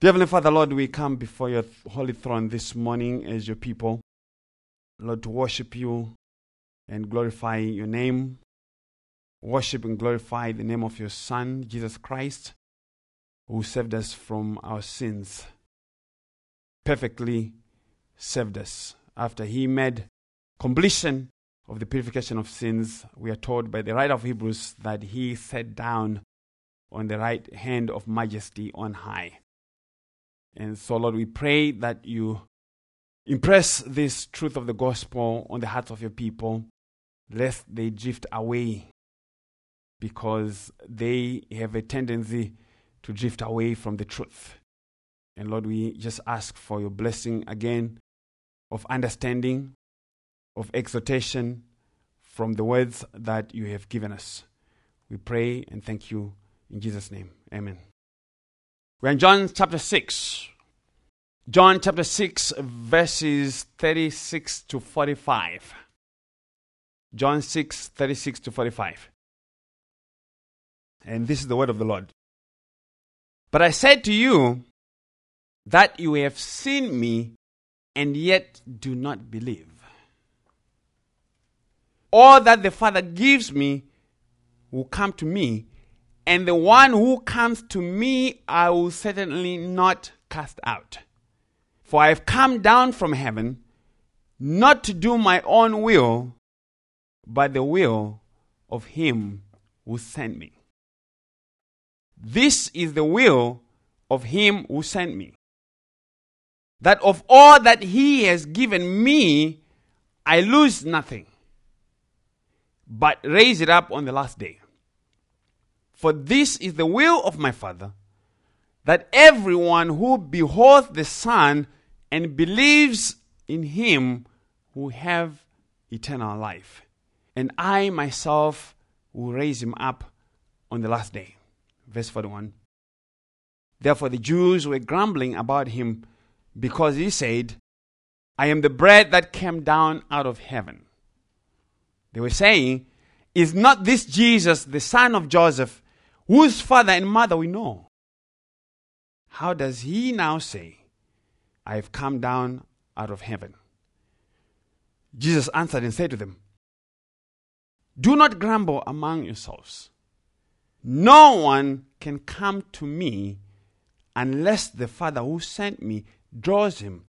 Dear Heavenly Father, Lord, we come before your holy throne this morning as your people, Lord, to worship you and glorify your name. Worship and glorify the name of your Son, Jesus Christ, who saved us from our sins. Perfectly saved us. After he made completion of the purification of sins, we are told by the writer of Hebrews that he sat down on the right hand of majesty on high. And so, Lord, we pray that you impress this truth of the gospel on the hearts of your people, lest they drift away, because they have a tendency to drift away from the truth. And Lord, we just ask for your blessing again of understanding, of exhortation from the words that you have given us. We pray and thank you in Jesus' name. Amen. We're in John chapter 6. John chapter 6, verses 36 to 45. John 6, 36 to 45. And this is the word of the Lord. But I said to you that you have seen me and yet do not believe. All that the Father gives me will come to me, and the one who comes to me I will certainly not cast out. For I have come down from heaven not to do my own will, but the will of him who sent me. This is the will of him who sent me. That of all that he has given me, I lose nothing, but raise it up on the last day. For this is the will of my Father, that everyone who beholds the Son and believes in him will have eternal life. And I myself will raise him up on the last day. Verse 41. Therefore, the Jews were grumbling about him because he said, I am the bread that came down out of heaven. They were saying, Is not this Jesus, the son of Joseph, whose father and mother we know? How does he now say, I have come down out of heaven? Jesus answered and said to them, Do not grumble among yourselves. No one can come to me unless the Father who sent me draws him,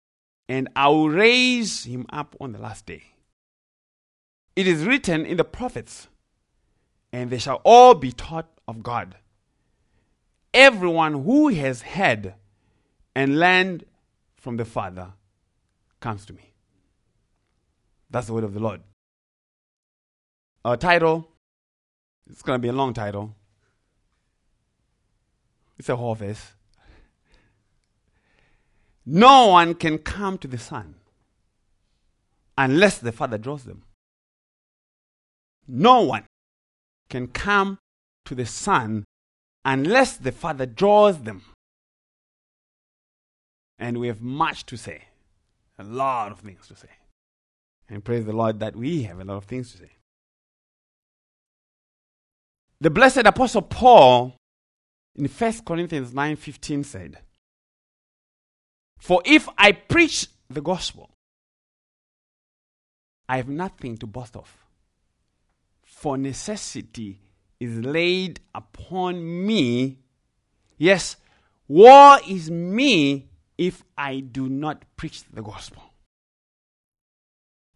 and I will raise him up on the last day. It is written in the prophets, and they shall all be taught of God. Everyone who has heard and learned from the Father comes to me. That's the word of the Lord. Our title, it's going to be a long title. It's a whole verse. No one can come to the Son unless the Father draws them. No one can come to the Son unless the Father draws them. And we have much to say, a lot of things to say. And praise the Lord that we have a lot of things to say. The blessed apostle Paul in 1 Corinthians 9:15 said, "For if I preach the gospel, I have nothing to boast of. For necessity is laid upon me. Yes, woe is me if I do not preach the gospel.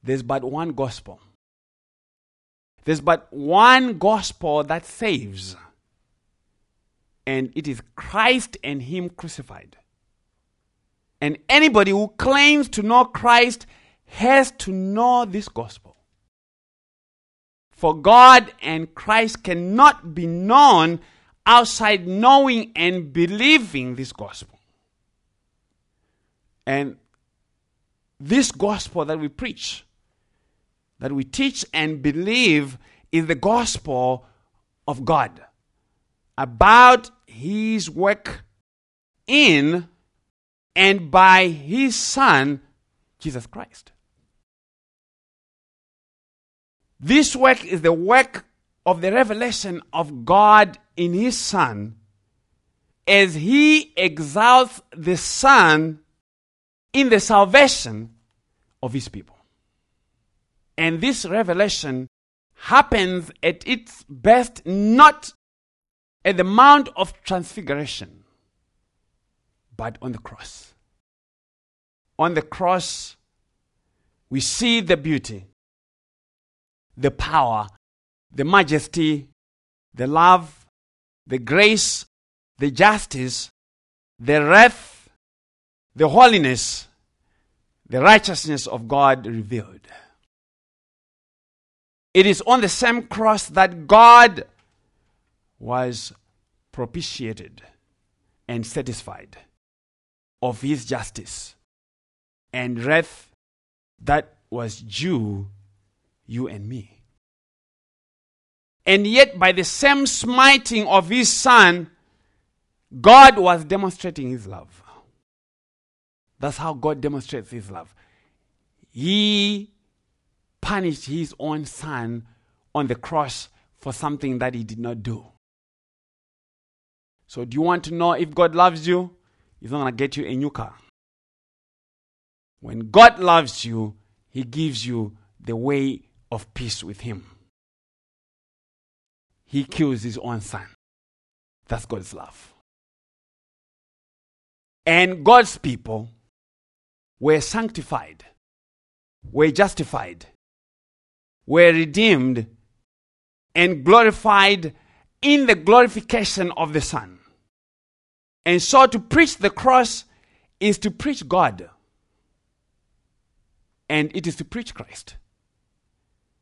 There's but one gospel. There's but one gospel that saves, and it is Christ and Him crucified. And anybody who claims to know Christ has to know this gospel. For God and Christ cannot be known outside knowing and believing this gospel. And this gospel that we preach, that we teach and believe, is the gospel of God about His work in and by His Son, Jesus Christ. This work is the work of the revelation of God in His Son as he exalts the Son in the salvation of his people. And this revelation happens at its best not at the Mount of Transfiguration, but on the cross. On the cross, we see the beauty, the power, the majesty, the love, the grace, the justice, the wrath, the holiness, the righteousness of God revealed. It is on the same cross that God was propitiated and satisfied of his justice and wrath that was due you and me. And yet, by the same smiting of his son, God was demonstrating his love. That's how God demonstrates his love. He punished his own son on the cross for something that he did not do. So, do you want to know if God loves you? He's not going to get you a new car. When God loves you, He gives you the way of peace with Him. He kills His own son. That's God's love. And God's people were sanctified, were justified, were redeemed, and glorified in the glorification of the Son. And so to preach the cross is to preach God. And it is to preach Christ.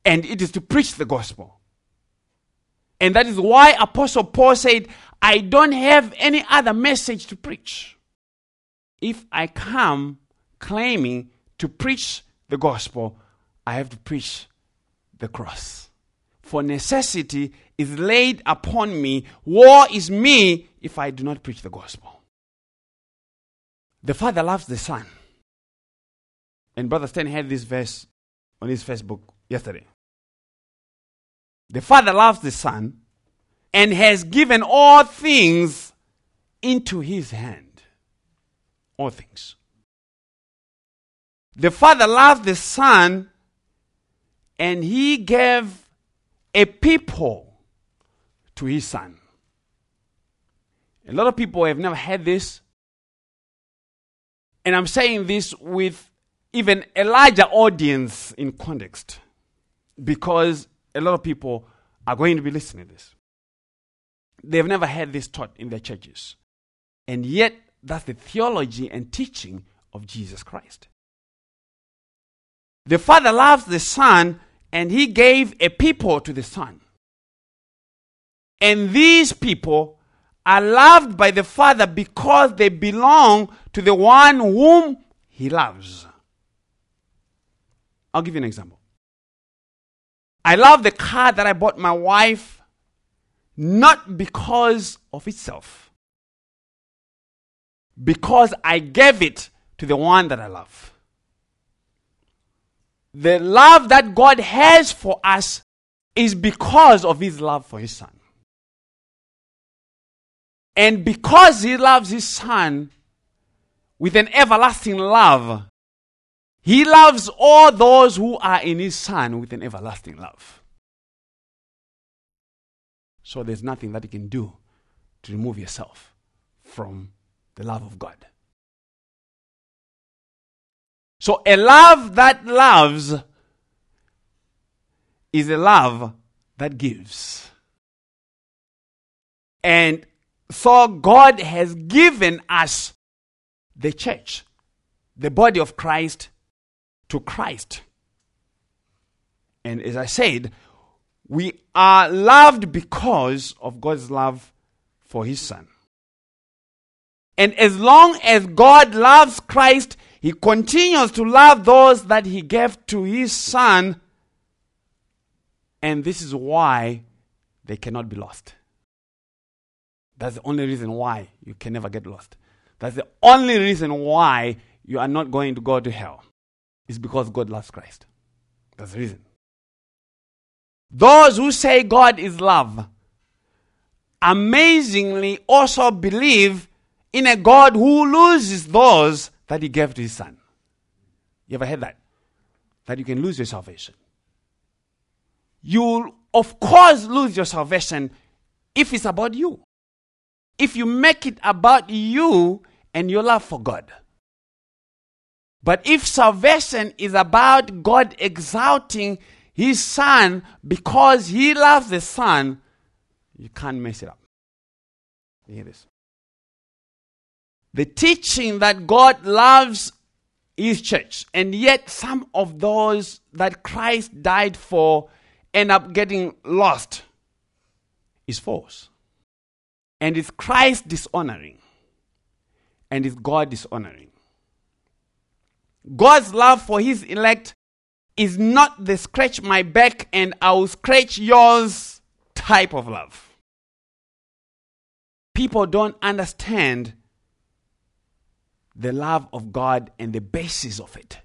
And it is to preach the gospel. And that is why Apostle Paul said, I don't have any other message to preach. If I come claiming to preach the gospel, I have to preach the cross. For necessity is laid upon me. war is me if I do not preach the gospel. The Father loves the Son. And Brother Stan had this verse on his Facebook yesterday. The Father loves the Son and has given all things into his hand. All things. The Father loved the Son and he gave a people to his Son. A lot of people have never had this. And I'm saying this with even a larger audience in context because a lot of people are going to be listening to this. They've never had this taught in their churches. And yet, that's the theology and teaching of Jesus Christ. The Father loves the Son, and He gave a people to the Son. And these people are loved by the Father because they belong to the one whom He loves. I'll give you an example. I love the car that I bought my wife not because of itself, because I gave it to the one that I love. The love that God has for us is because of His love for His Son. And because he loves his son with an everlasting love, he loves all those who are in his son with an everlasting love. So there's nothing that you can do to remove yourself from the love of God. So a love that loves is a love that gives. And so God has given us the church, the body of Christ, to Christ. And as I said, we are loved because of God's love for his son. And as long as God loves Christ, he continues to love those that he gave to his son. And this is why they cannot be lost. That's the only reason why you can never get lost. That's the only reason why you are not going to go to hell. It's because God loves Christ. That's the reason. Those who say God is love amazingly also believe in a God who loses those that he gave to his son. You ever heard that? That you can lose your salvation. You'll, of course, lose your salvation if it's about you. If you make it about you and your love for God. But if salvation is about God exalting his son because he loves the son, you can't mess it up. You hear this? The teaching that God loves his church, and yet some of those that Christ died for end up getting lost, is false. And it's Christ dishonoring, and it's God dishonoring. God's love for his elect is not the scratch my back and I'll scratch yours type of love. People don't understand the love of God and the basis of it.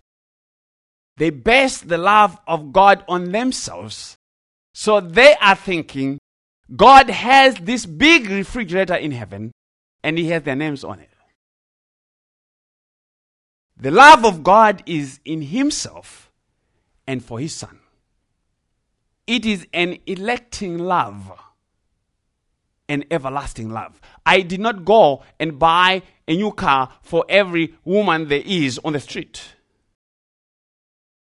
They base the love of God on themselves. So they are thinking God has this big refrigerator in heaven and he has their names on it. The love of God is in Himself and for His Son. It is an electing love, an everlasting love. I did not go and buy a new car for every woman there is on the street.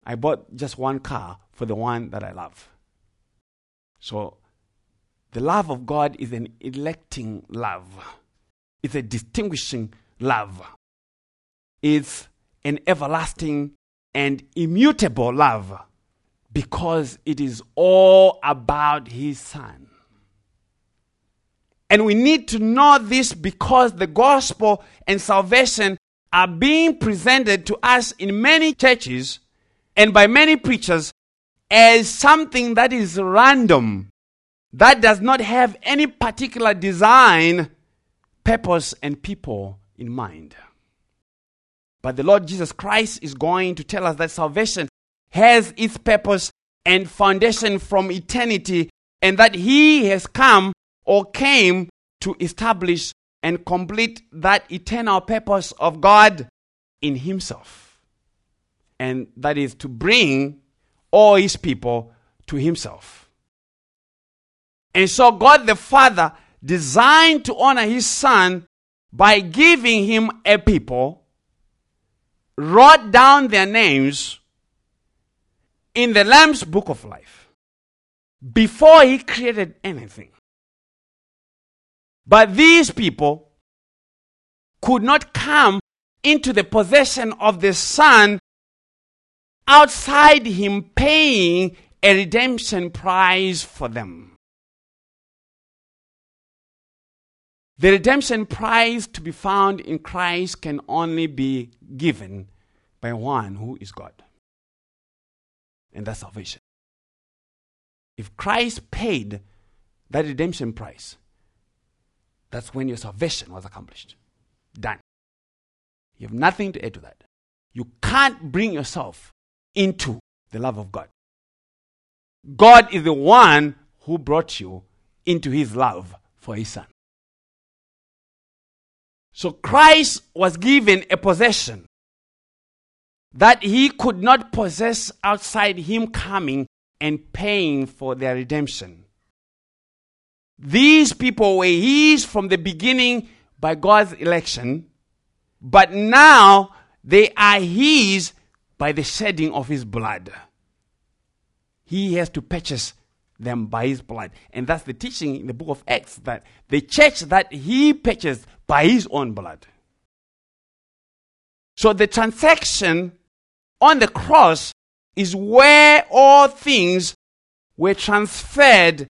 I bought just one car for the one that I love. So, the love of God is an electing love, it's a distinguishing love. It's an everlasting and immutable love because it is all about His Son. And we need to know this because the gospel and salvation are being presented to us in many churches and by many preachers as something that is random, that does not have any particular design, purpose, and people in mind. But the Lord Jesus Christ is going to tell us that salvation has its purpose and foundation from eternity, and that He has come or came to establish and complete that eternal purpose of God in Himself. And that is to bring all His people to Himself. And so, God the Father designed to honor His Son by giving Him a people wrote down their names in the Lamb's book of life before he created anything. But these people could not come into the possession of the Son outside him paying a redemption price for them. The redemption price to be found in Christ can only be given by one who is God. And that's salvation. If Christ paid that redemption price, that's when your salvation was accomplished. Done. You have nothing to add to that. You can't bring yourself into the love of God. God is the one who brought you into his love for his son. So Christ was given a possession that he could not possess outside him coming and paying for their redemption. These people were his from the beginning by God's election, but now they are his by the shedding of his blood. He has to purchase them by his blood. And that's the teaching in the book of Acts that the church that he purchased by his own blood. So the transaction on the cross is where all things were transferred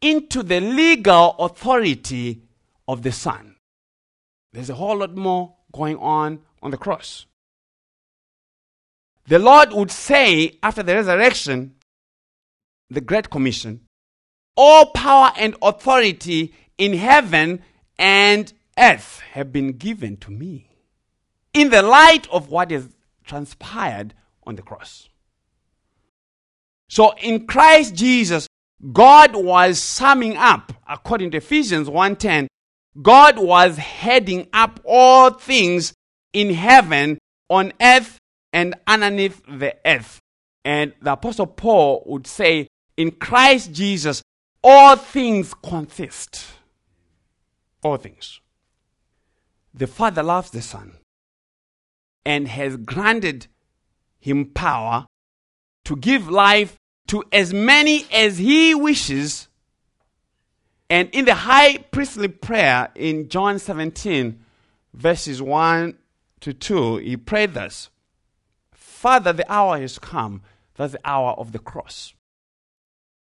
into the legal authority of the Son. There's a whole lot more going on on the cross. The Lord would say after the resurrection, the Great Commission, all power and authority in heaven and earth have been given to me. In the light of what has transpired on the cross. So in Christ Jesus, God was summing up, according to Ephesians 1:10, God was heading up all things in heaven, on earth, and underneath the earth. And the Apostle Paul would say, in Christ Jesus, all things consist. All things. The Father loves the Son and has granted him power to give life to as many as he wishes. And in the high priestly prayer in John 17, verses 1 to 2, he prayed thus Father, the hour has come. That's the hour of the cross.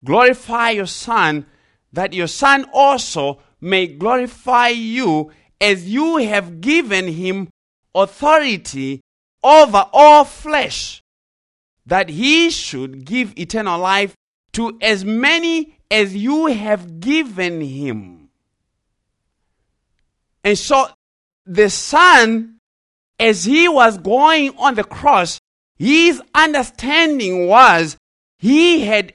Glorify your Son, that your Son also may glorify you as you have given him authority over all flesh, that he should give eternal life to as many as you have given him. And so the Son, as he was going on the cross, his understanding was he had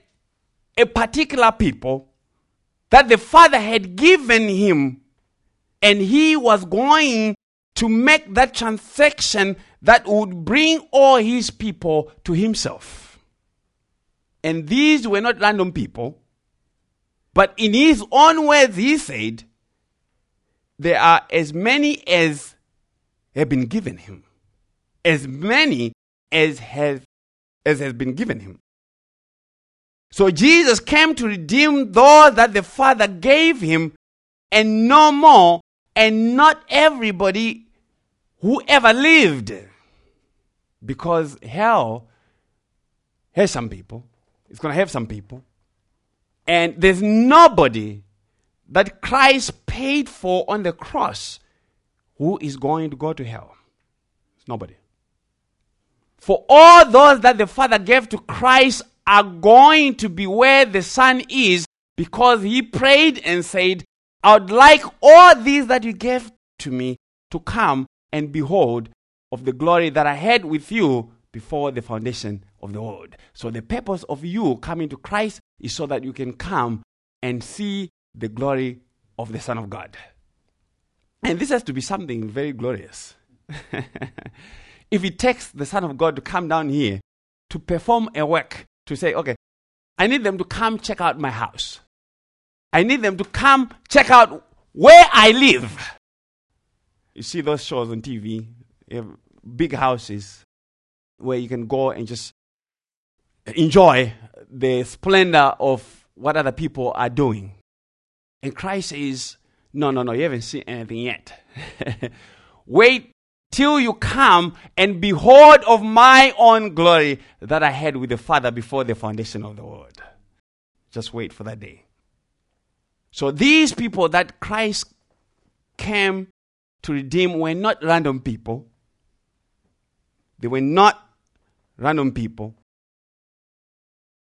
a particular people that the Father had given him, and he was going to make that transaction that would bring all his people to himself. And these were not random people, but in his own words, he said, There are as many as have been given him, as many as has, as has been given him. So Jesus came to redeem those that the Father gave him, and no more, and not everybody who ever lived. Because hell has some people, it's going to have some people, and there's nobody that Christ paid for on the cross who is going to go to hell. It's nobody. For all those that the Father gave to Christ are going to be where the Son is because he prayed and said, I would like all these that you gave to me to come and behold of the glory that I had with you before the foundation of the world. So the purpose of you coming to Christ is so that you can come and see the glory of the Son of God. And this has to be something very glorious. if it takes the Son of God to come down here to perform a work to say, okay, I need them to come check out my house. I need them to come check out where I live. You see those shows on TV, big houses where you can go and just enjoy the splendor of what other people are doing. And Christ says, no, no, no, you haven't seen anything yet. Wait till you come and behold of my own glory that I had with the Father before the foundation of the world. Just wait for that day. So these people that Christ came to redeem were not random people. They were not random people.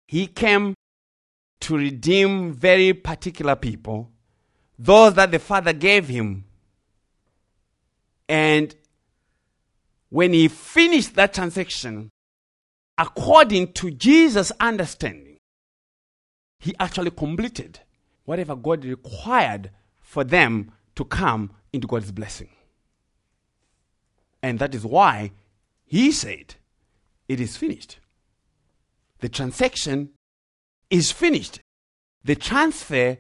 He came to redeem very particular people, those that the Father gave him. And when he finished that transaction, according to Jesus' understanding, he actually completed whatever God required for them to come into God's blessing. And that is why he said, It is finished. The transaction is finished. The transfer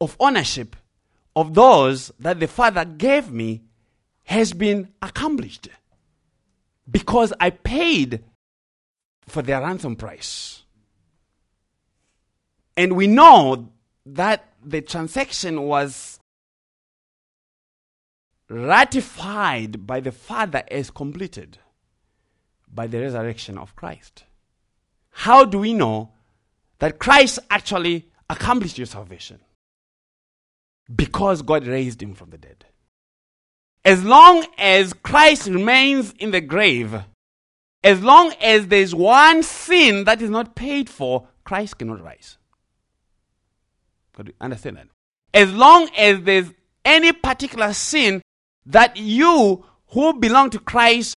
of ownership of those that the Father gave me has been accomplished because I paid for their ransom price. And we know that the transaction was ratified by the Father as completed by the resurrection of Christ. How do we know that Christ actually accomplished your salvation? Because God raised him from the dead. As long as Christ remains in the grave, as long as there's one sin that is not paid for, Christ cannot rise. Got to understand that. As long as there's any particular sin that you who belong to Christ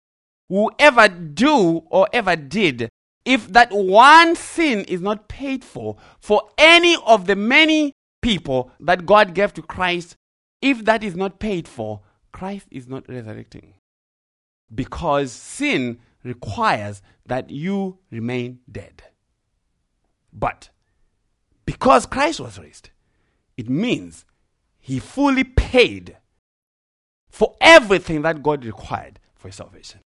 will ever do or ever did, if that one sin is not paid for, for any of the many people that God gave to Christ, if that is not paid for, Christ is not resurrecting. Because sin requires that you remain dead. But because Christ was raised, it means he fully paid for everything that God required for salvation.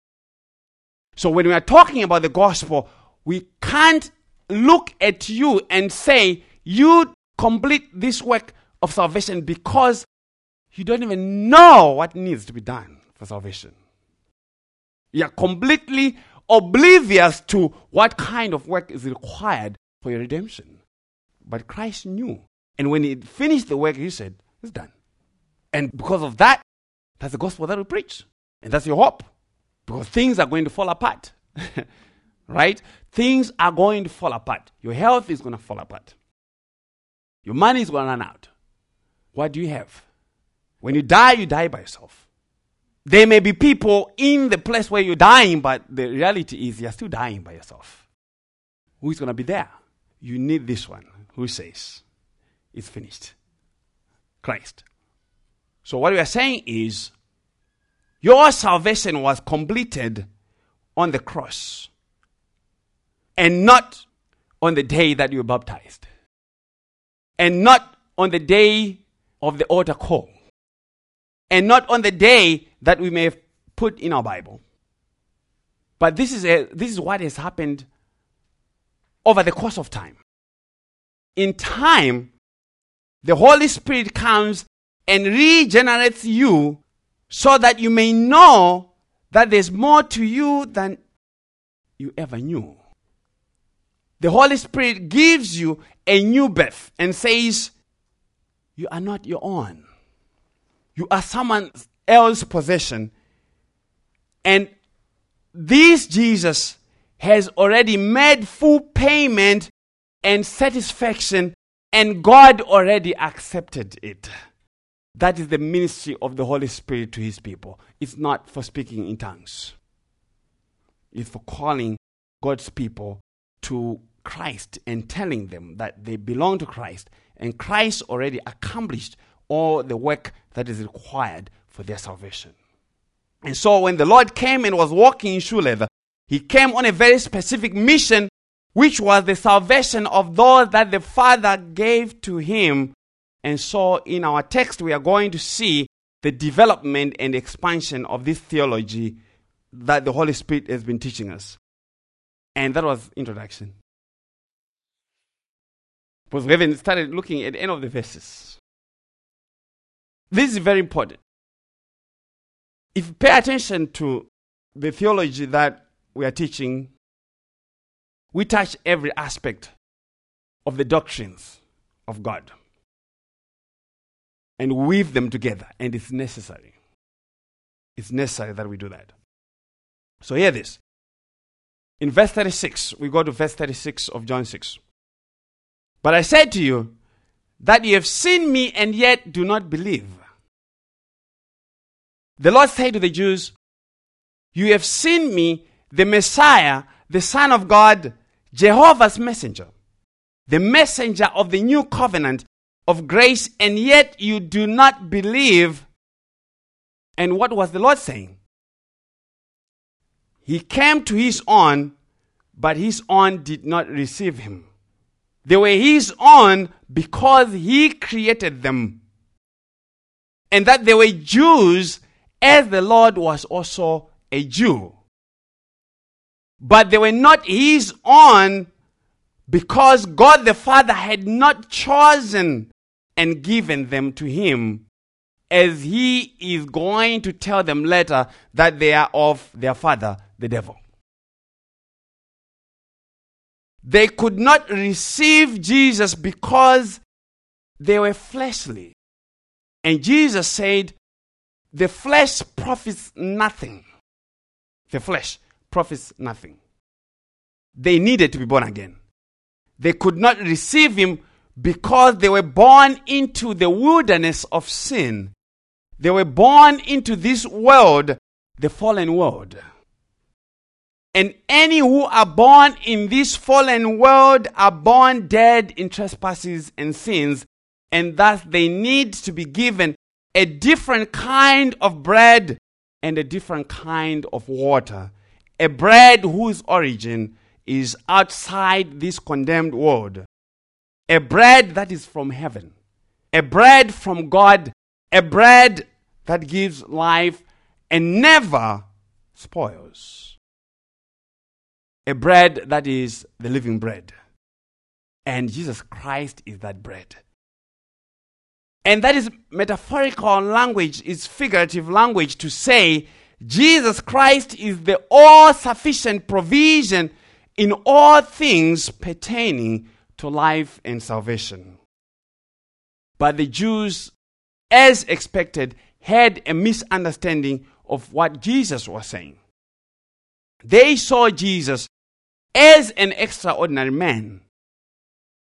So when we are talking about the gospel, we can't look at you and say, you complete this work of salvation because you don't even know what needs to be done for salvation. You are completely oblivious to what kind of work is required for your redemption. But Christ knew. And when he finished the work, he said, It's done. And because of that, that's the gospel that we preach. And that's your hope. Because things are going to fall apart. right? Things are going to fall apart. Your health is going to fall apart. Your money is going to run out. What do you have? When you die, you die by yourself. There may be people in the place where you're dying, but the reality is you're still dying by yourself. Who's going to be there? You need this one who says, It's finished. Christ. So, what we are saying is, your salvation was completed on the cross and not on the day that you were baptized and not on the day of the altar call and not on the day that we may have put in our Bible. But this is, a, this is what has happened over the course of time. In time, the Holy Spirit comes and regenerates you so that you may know that there's more to you than you ever knew. The Holy Spirit gives you a new birth and says, You are not your own. You are someone else's possession. And this Jesus has already made full payment and satisfaction, and God already accepted it. That is the ministry of the Holy Spirit to his people. It's not for speaking in tongues, it's for calling God's people to Christ and telling them that they belong to Christ, and Christ already accomplished all the work that is required for their salvation. And so when the Lord came and was walking in shoe leather, he came on a very specific mission, which was the salvation of those that the Father gave to him. And so in our text, we are going to see the development and expansion of this theology that the Holy Spirit has been teaching us. And that was introduction. Because we haven't started looking at any of the verses. This is very important if you pay attention to the theology that we are teaching, we touch every aspect of the doctrines of God and weave them together, and it's necessary. It's necessary that we do that. So, hear this. In verse 36, we go to verse 36 of John 6. But I said to you that you have seen me and yet do not believe. The Lord said to the Jews, You have seen me, the Messiah, the Son of God, Jehovah's messenger, the messenger of the new covenant of grace, and yet you do not believe. And what was the Lord saying? He came to his own, but his own did not receive him. They were his own because he created them. And that they were Jews as the Lord was also a Jew. But they were not his own because God the Father had not chosen and given them to him, as he is going to tell them later that they are of their father, the devil. They could not receive Jesus because they were fleshly. And Jesus said, the flesh profits nothing. The flesh profits nothing. They needed to be born again. They could not receive him because they were born into the wilderness of sin. They were born into this world, the fallen world. And any who are born in this fallen world are born dead in trespasses and sins, and thus they need to be given a different kind of bread and a different kind of water. A bread whose origin is outside this condemned world. A bread that is from heaven. A bread from God. A bread that gives life and never spoils. A bread that is the living bread. And Jesus Christ is that bread. And that is metaphorical language, is figurative language to say Jesus Christ is the all sufficient provision in all things pertaining to life and salvation. But the Jews, as expected, had a misunderstanding of what Jesus was saying. They saw Jesus as an extraordinary man,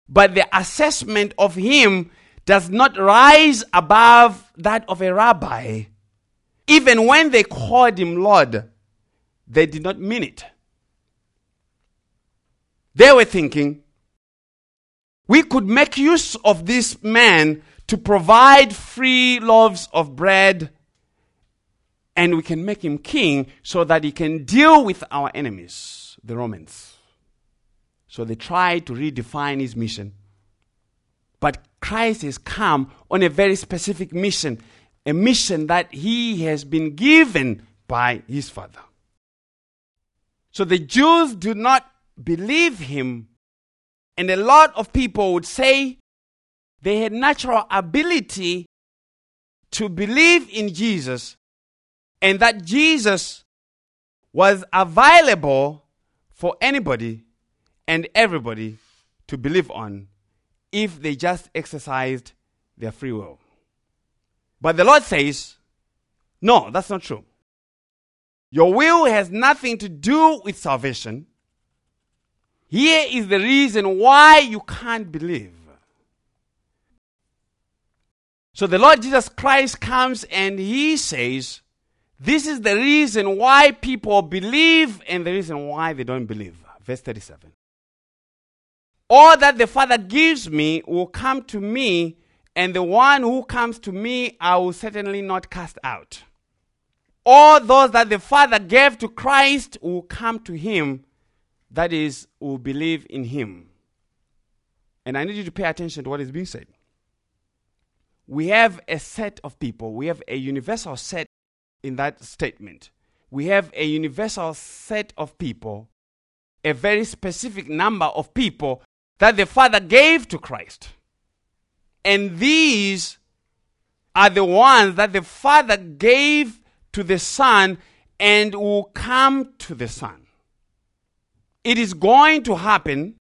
but the assessment of him does not rise above that of a rabbi. Even when they called him Lord, they did not mean it. They were thinking, we could make use of this man to provide free loaves of bread and we can make him king so that he can deal with our enemies, the Romans. So they tried to redefine his mission. But Christ has come on a very specific mission, a mission that he has been given by his Father. So the Jews do not believe him, and a lot of people would say they had natural ability to believe in Jesus and that Jesus was available for anybody and everybody to believe on if they just exercised their free will. But the Lord says, no, that's not true. Your will has nothing to do with salvation. Here is the reason why you can't believe. So the Lord Jesus Christ comes and he says, This is the reason why people believe and the reason why they don't believe. Verse 37. All that the Father gives me will come to me, and the one who comes to me I will certainly not cast out. All those that the Father gave to Christ will come to him, that is, will believe in him. And I need you to pay attention to what is being said. We have a set of people, we have a universal set in that statement. We have a universal set of people, a very specific number of people that the Father gave to Christ. And these are the ones that the Father gave to the Son and will come to the Son. It is going to happen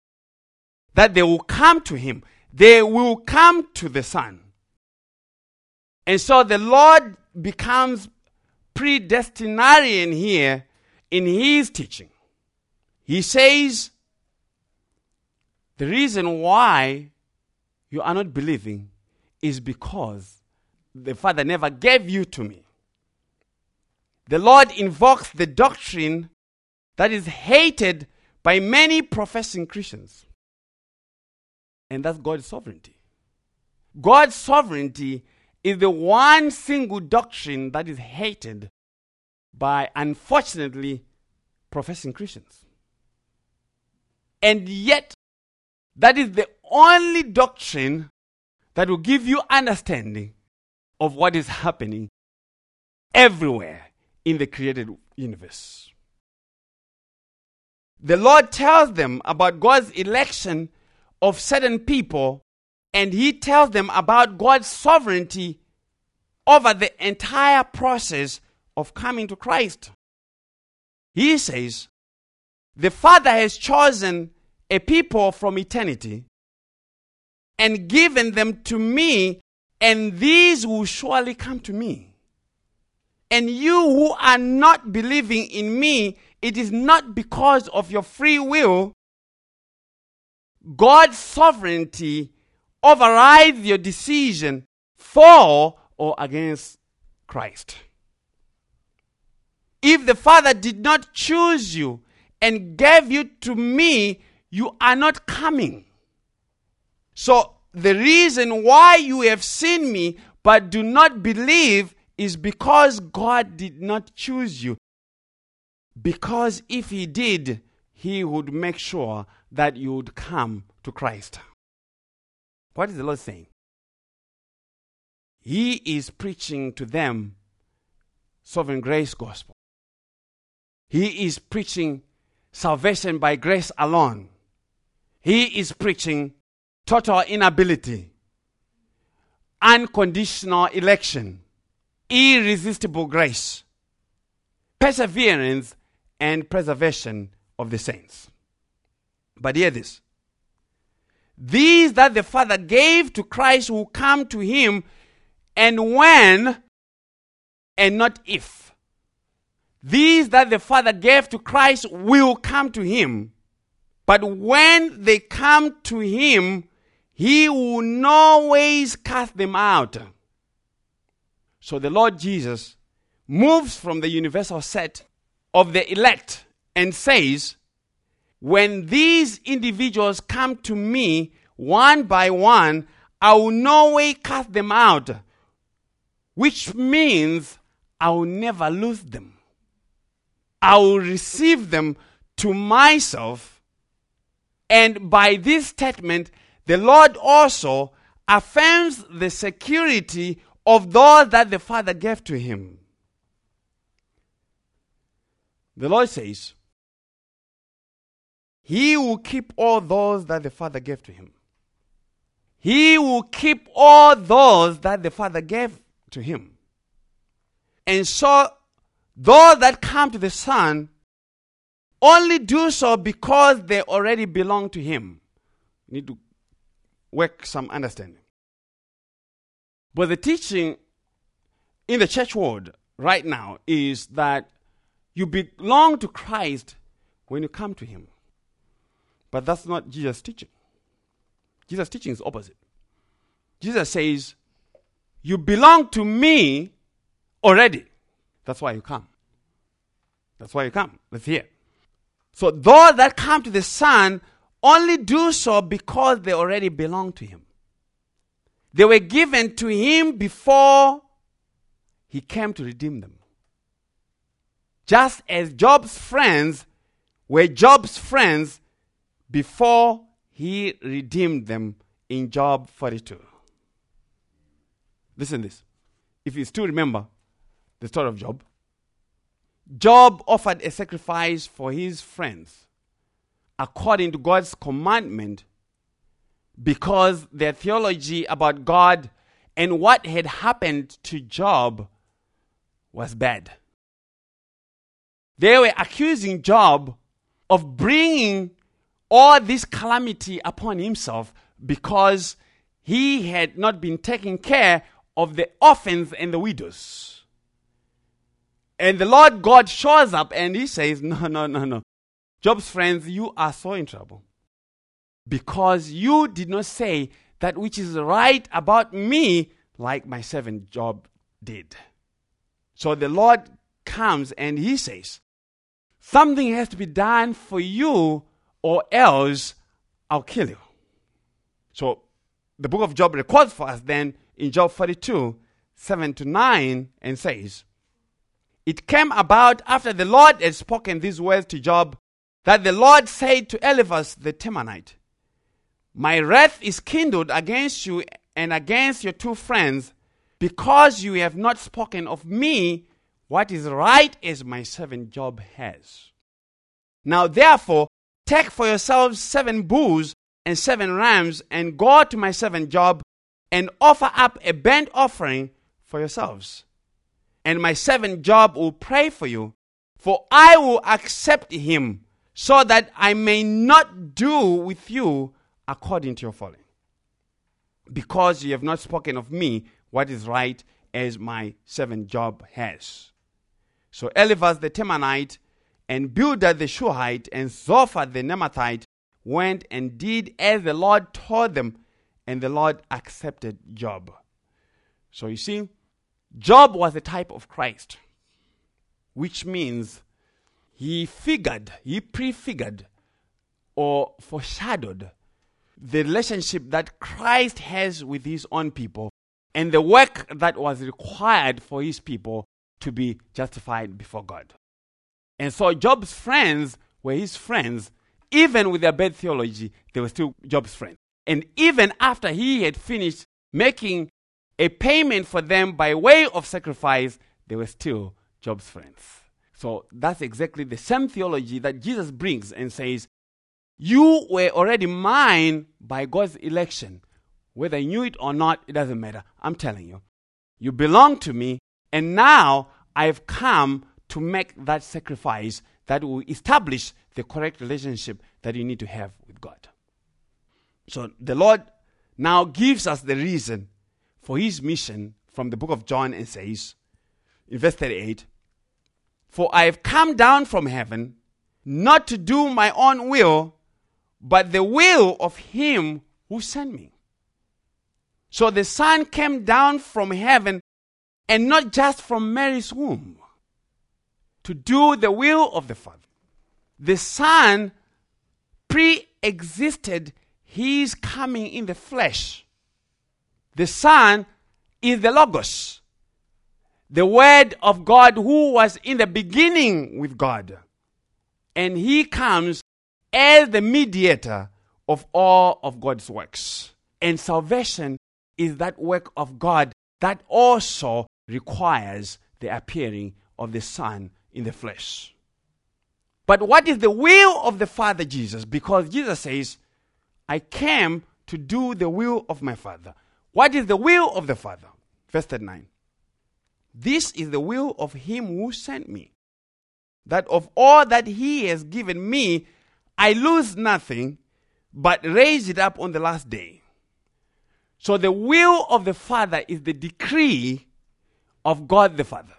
that they will come to Him. They will come to the Son. And so the Lord becomes predestinarian here in His teaching. He says, the reason why you are not believing is because the Father never gave you to me. The Lord invokes the doctrine that is hated by many professing Christians. And that's God's sovereignty. God's sovereignty is the one single doctrine that is hated by, unfortunately, professing Christians. And yet, that is the only doctrine that will give you understanding of what is happening everywhere in the created universe. The Lord tells them about God's election of certain people, and He tells them about God's sovereignty over the entire process of coming to Christ. He says, The Father has chosen a people from eternity and given them to me, and these will surely come to me. And you who are not believing in me, it is not because of your free will. God's sovereignty overrides your decision for or against Christ. If the Father did not choose you and gave you to me, you are not coming. So, the reason why you have seen me but do not believe is because God did not choose you. Because if He did, He would make sure that you would come to Christ. What is the Lord saying? He is preaching to them sovereign grace gospel. He is preaching salvation by grace alone. He is preaching total inability, unconditional election, irresistible grace, perseverance, and preservation of the saints. But hear this. These that the Father gave to Christ will come to him, and when, and not if. These that the Father gave to Christ will come to him, but when they come to him, he will no ways cast them out. So the Lord Jesus moves from the universal set of the elect and says, When these individuals come to me one by one, I will no way cast them out, which means I will never lose them. I will receive them to myself. And by this statement, the Lord also affirms the security of those that the Father gave to him. The Lord says, He will keep all those that the Father gave to him. He will keep all those that the Father gave to him. And so, those that come to the Son only do so because they already belong to Him. You need to work some understanding. But the teaching in the church world right now is that you belong to Christ when you come to Him. But that's not Jesus' teaching. Jesus' teaching is opposite. Jesus says, You belong to me already. That's why you come. That's why you come. Let's hear. So those that come to the Son only do so because they already belong to Him. They were given to Him before He came to redeem them. Just as Job's friends were Job's friends before He redeemed them in Job 42. Listen this. If you still remember the story of Job, Job offered a sacrifice for his friends according to God's commandment because their theology about God and what had happened to Job was bad. They were accusing Job of bringing all this calamity upon himself because he had not been taking care of the orphans and the widows. And the Lord God shows up and he says, No, no, no, no. Job's friends, you are so in trouble. Because you did not say that which is right about me like my servant Job did. So the Lord comes and he says, Something has to be done for you, or else I'll kill you. So the book of Job records for us then in Job 42 7 to 9 and says, It came about after the Lord had spoken these words to Job that the Lord said to Eliphaz the Temanite, My wrath is kindled against you and against your two friends, because you have not spoken of me what is right as my servant Job has. Now therefore, take for yourselves seven bulls and seven rams, and go to my servant Job, and offer up a burnt offering for yourselves. And my servant Job will pray for you, for I will accept him so that I may not do with you according to your folly. Because you have not spoken of me what is right as my servant Job has. So Eliphaz the Temanite and Bildad the Shuhite and Zophar the Naamathite went and did as the Lord told them, and the Lord accepted Job. So you see, Job was a type of Christ, which means he figured, he prefigured, or foreshadowed the relationship that Christ has with his own people and the work that was required for his people to be justified before God. And so Job's friends were his friends. Even with their bad theology, they were still Job's friends. And even after he had finished making a payment for them by way of sacrifice, they were still Job's friends. So that's exactly the same theology that Jesus brings and says, You were already mine by God's election. Whether you knew it or not, it doesn't matter. I'm telling you. You belong to me, and now I've come to make that sacrifice that will establish the correct relationship that you need to have with God. So the Lord now gives us the reason for his mission from the book of John and says, in verse 38, For I have come down from heaven not to do my own will, but the will of him who sent me. So the Son came down from heaven and not just from Mary's womb to do the will of the Father. The Son pre existed his coming in the flesh. The Son is the Logos, the Word of God who was in the beginning with God. And he comes as the mediator of all of God's works. And salvation is that work of God that also requires the appearing of the Son in the flesh. But what is the will of the Father Jesus? Because Jesus says, I came to do the will of my Father. What is the will of the Father? Verse 39. This is the will of him who sent me, that of all that he has given me, I lose nothing, but raise it up on the last day. So the will of the Father is the decree of God the Father.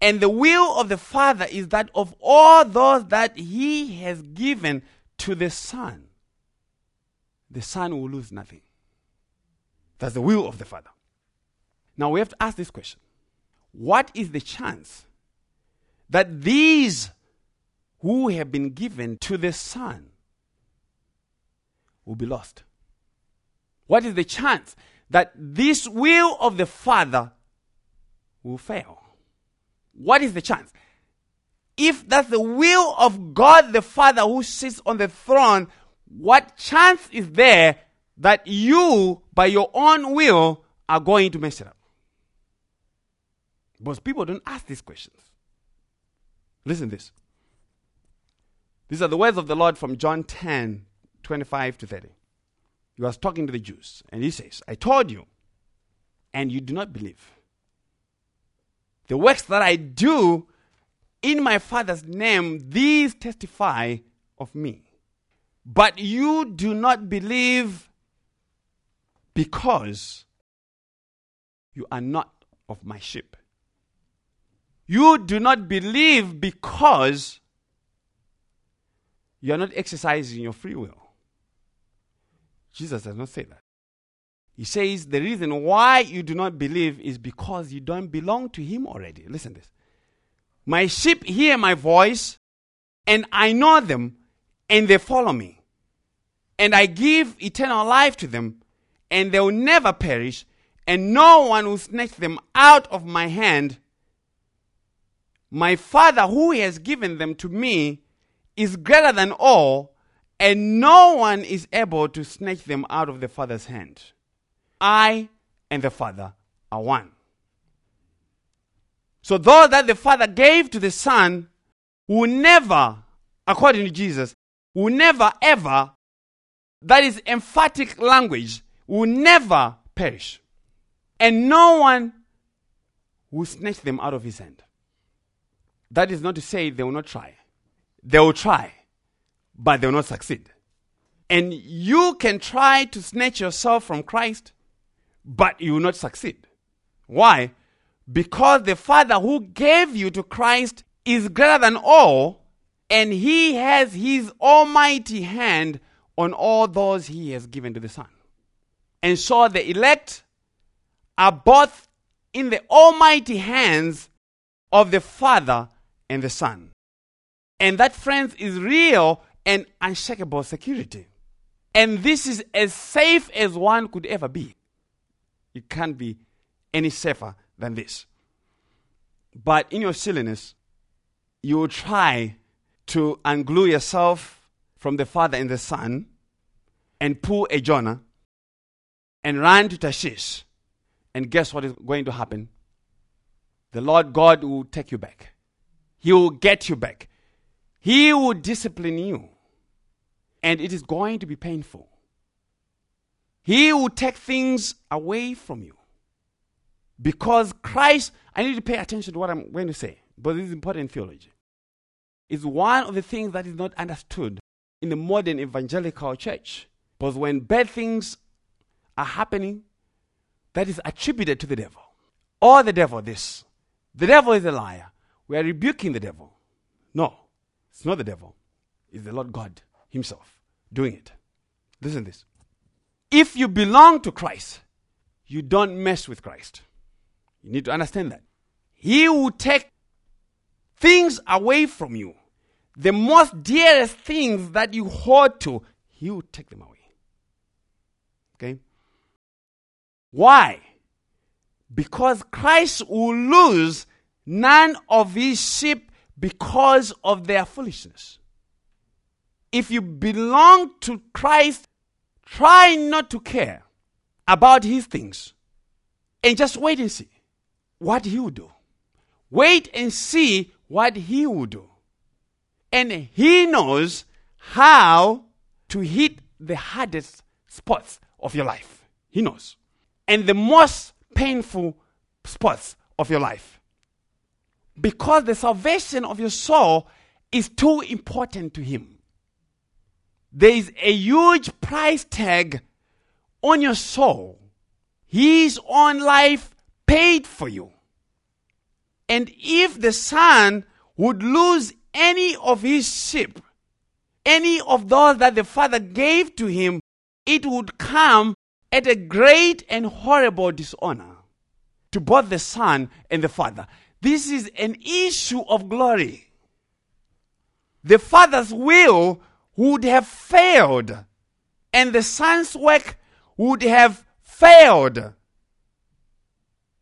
And the will of the Father is that of all those that He has given to the Son, the Son will lose nothing. That's the will of the Father. Now we have to ask this question What is the chance that these who have been given to the Son will be lost? What is the chance that this will of the Father will fail? What is the chance? If that's the will of God the Father who sits on the throne, what chance is there that you, by your own will, are going to mess it up? Because people don't ask these questions. Listen to this. These are the words of the Lord from John 10 25 to 30. He was talking to the Jews, and he says, I told you, and you do not believe. The works that I do in my Father's name, these testify of me. But you do not believe because you are not of my sheep. You do not believe because you are not exercising your free will. Jesus does not say that. He says the reason why you do not believe is because you don't belong to Him already. Listen this. My sheep hear my voice, and I know them, and they follow me. And I give eternal life to them, and they will never perish, and no one will snatch them out of my hand. My Father, who has given them to me, is greater than all, and no one is able to snatch them out of the Father's hand. I and the Father are one. So, though that the Father gave to the Son, will never, according to Jesus, will never ever, that is emphatic language, will never perish. And no one will snatch them out of his hand. That is not to say they will not try. They will try, but they will not succeed. And you can try to snatch yourself from Christ, but you will not succeed. Why? Because the Father who gave you to Christ is greater than all, and He has His almighty hand on all those He has given to the Son. And so the elect are both in the almighty hands of the Father and the Son. And that, friends, is real and unshakable security. And this is as safe as one could ever be. It can't be any safer than this. But in your silliness, you will try to unglue yourself from the Father and the Son and pull a Jonah and run to Tarshish. And guess what is going to happen? The Lord God will take you back. He will get you back. He will discipline you. And it is going to be painful. He will take things away from you. Because Christ, I need to pay attention to what I'm going to say, but this is important theology. It's one of the things that is not understood in the modern evangelical church. Because when bad things are happening, that is attributed to the devil. Or the devil, this. The devil is a liar. We are rebuking the devil. No, it's not the devil. It's the Lord God Himself doing it. Listen this. If you belong to Christ, you don't mess with Christ. You need to understand that. He will take things away from you. The most dearest things that you hold to, He will take them away. Okay? Why? Because Christ will lose none of his sheep because of their foolishness. If you belong to Christ, try not to care about his things and just wait and see what he will do. Wait and see what he will do. And he knows how to hit the hardest spots of your life. He knows. And the most painful spots of your life. Because the salvation of your soul is too important to him. There is a huge price tag on your soul. His own life paid for you. And if the son would lose any of his sheep, any of those that the father gave to him, it would come at a great and horrible dishonor to both the son and the father. This is an issue of glory. The father's will would have failed, and the son's work would have failed.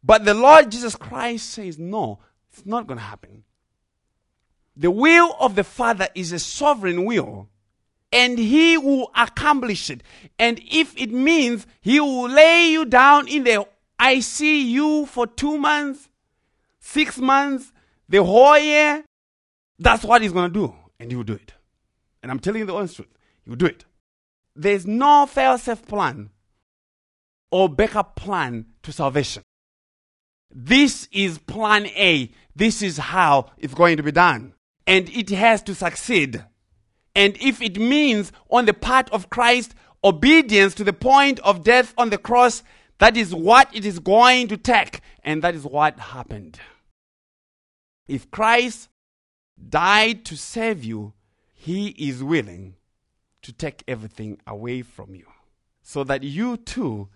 But the Lord Jesus Christ says, no, it's not going to happen. The will of the Father is a sovereign will, and He will accomplish it. And if it means He will lay you down in the ICU for two months, six months, the whole year, that's what He's going to do. And He will do it. And I'm telling you the honest truth, He will do it. There's no fail safe plan or backup plan to salvation. This is plan A. This is how it's going to be done. And it has to succeed. And if it means on the part of Christ, obedience to the point of death on the cross, that is what it is going to take. And that is what happened. If Christ died to save you, he is willing to take everything away from you so that you too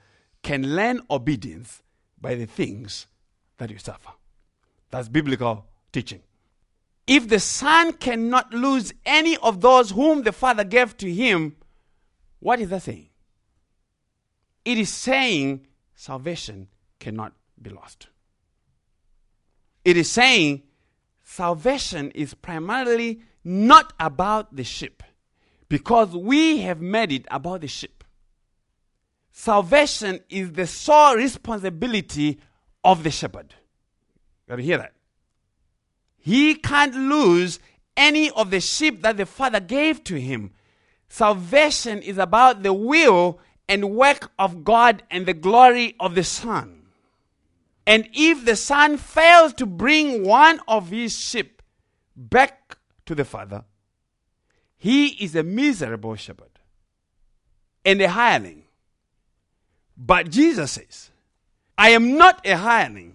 can learn obedience by the things that you suffer. That's biblical teaching. If the Son cannot lose any of those whom the Father gave to him, what is that saying? It is saying salvation cannot be lost. It is saying salvation is primarily not about the sheep because we have made it about the sheep. Salvation is the sole responsibility of the shepherd. You got to hear that. He can't lose any of the sheep that the Father gave to him. Salvation is about the will and work of God and the glory of the Son. And if the Son fails to bring one of his sheep back to the Father, he is a miserable shepherd and a hireling. But Jesus says, I am not a hireling.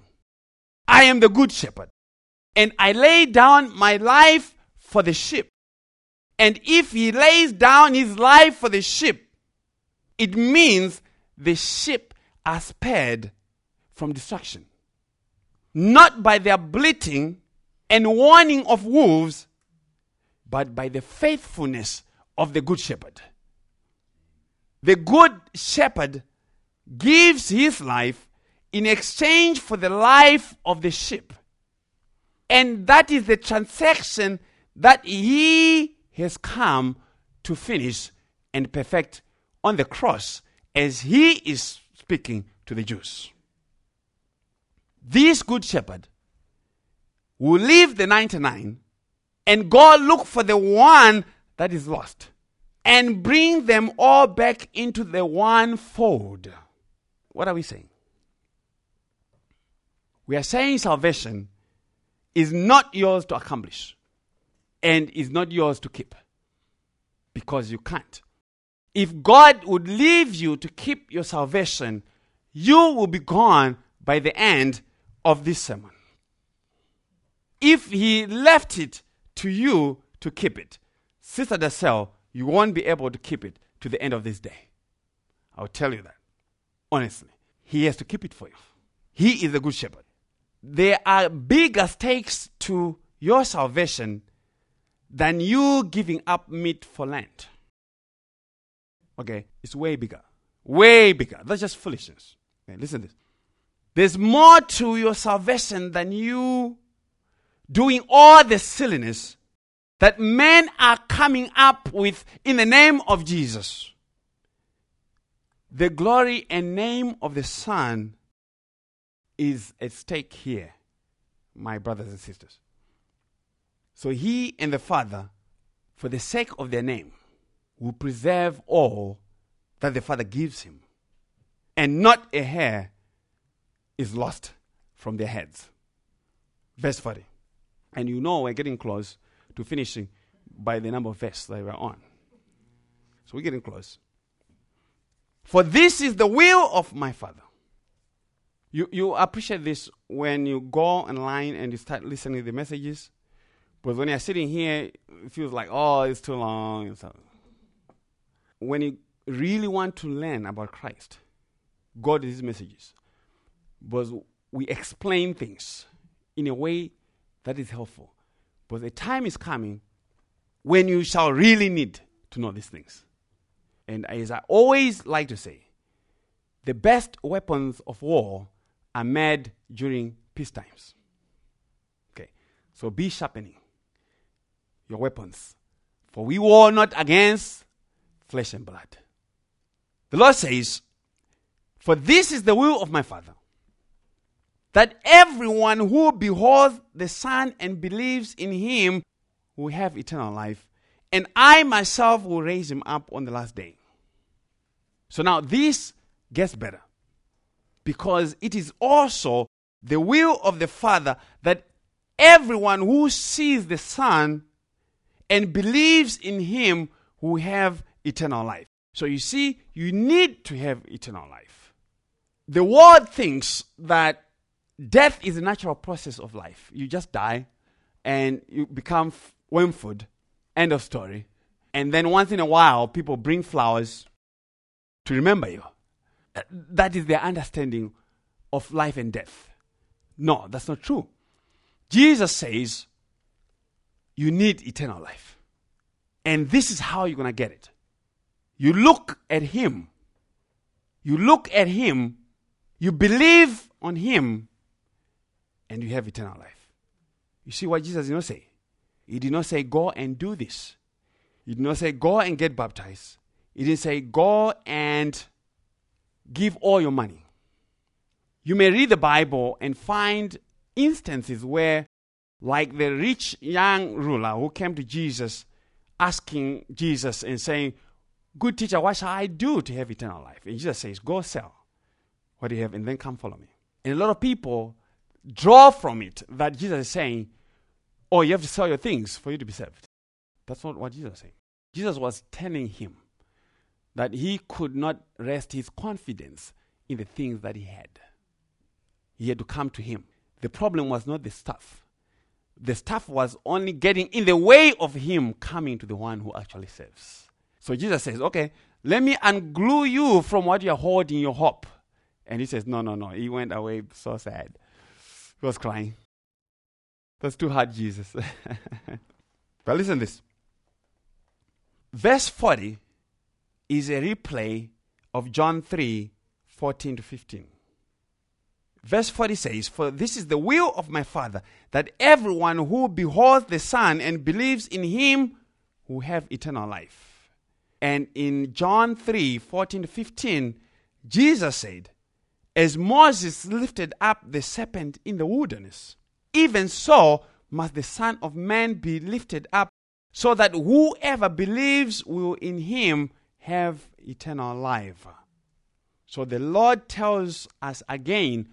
I am the good shepherd. And I lay down my life for the sheep. And if he lays down his life for the sheep, it means the sheep are spared from destruction. Not by their bleating and warning of wolves, but by the faithfulness of the Good Shepherd. The Good Shepherd gives his life in exchange for the life of the sheep. And that is the transaction that he has come to finish and perfect on the cross as he is speaking to the Jews. This good shepherd will leave the 99 and go look for the one that is lost and bring them all back into the one fold. What are we saying? We are saying salvation is not yours to accomplish and is not yours to keep because you can't. If God would leave you to keep your salvation, you will be gone by the end of this sermon. If He left it to you to keep it, Sister Dacell, you won't be able to keep it to the end of this day. I'll tell you that. Honestly. He has to keep it for you. He is a good shepherd. There are bigger stakes to your salvation than you giving up meat for Lent. Okay, it's way bigger. Way bigger. That's just foolishness. Okay, listen to this. There's more to your salvation than you doing all the silliness that men are coming up with in the name of Jesus. The glory and name of the Son is at stake here, my brothers and sisters. So he and the Father, for the sake of their name, will preserve all that the Father gives him. And not a hair is lost from their heads. Verse 40. And you know we're getting close to finishing by the number of verses that we're on. So we're getting close. For this is the will of my Father. You, you appreciate this when you go online and you start listening to the messages. But when you're sitting here, it feels like, oh, it's too long. So when you really want to learn about Christ, go to these messages. But we explain things in a way that is helpful. But the time is coming when you shall really need to know these things. And as I always like to say, the best weapons of war are made during peace times. Okay, so be sharpening your weapons, for we war not against flesh and blood. The Lord says, For this is the will of my Father, that everyone who beholds the Son and believes in him will have eternal life, and I myself will raise him up on the last day. So now this gets better because it is also the will of the Father that everyone who sees the Son and believes in him will have eternal life. So you see, you need to have eternal life. The world thinks that death is a natural process of life. You just die and you become worm food. End of story. And then once in a while, people bring flowers to remember you. Uh, that is their understanding of life and death. No, that's not true. Jesus says you need eternal life. And this is how you're going to get it. You look at Him. You look at Him. You believe on Him. And you have eternal life. You see what Jesus did not say? He did not say, Go and do this. He did not say, Go and get baptized. He didn't say, Go and give all your money. You may read the Bible and find instances where, like the rich young ruler who came to Jesus asking Jesus and saying, Good teacher, what shall I do to have eternal life? And Jesus says, Go sell what you have and then come follow me. And a lot of people draw from it that Jesus is saying, Oh, you have to sell your things for you to be saved. That's not what Jesus is saying. Jesus was telling him that he could not rest his confidence in the things that he had. He had to come to him. The problem was not the stuff. The stuff was only getting in the way of him coming to the one who actually saves. So Jesus says, Okay, let me unglue you from what you're holding your hope. And he says, No, no, no. He went away so sad. He was crying. That's too hard, Jesus. but listen this. verse 40 is a replay of John 3 14 to 15. Verse 40 says, For this is the will of my Father, that everyone who beholds the Son and believes in him will have eternal life. And in John 3 14 to 15, Jesus said, As Moses lifted up the serpent in the wilderness, even so must the Son of Man be lifted up, so that whoever believes will in him have eternal life. So the Lord tells us again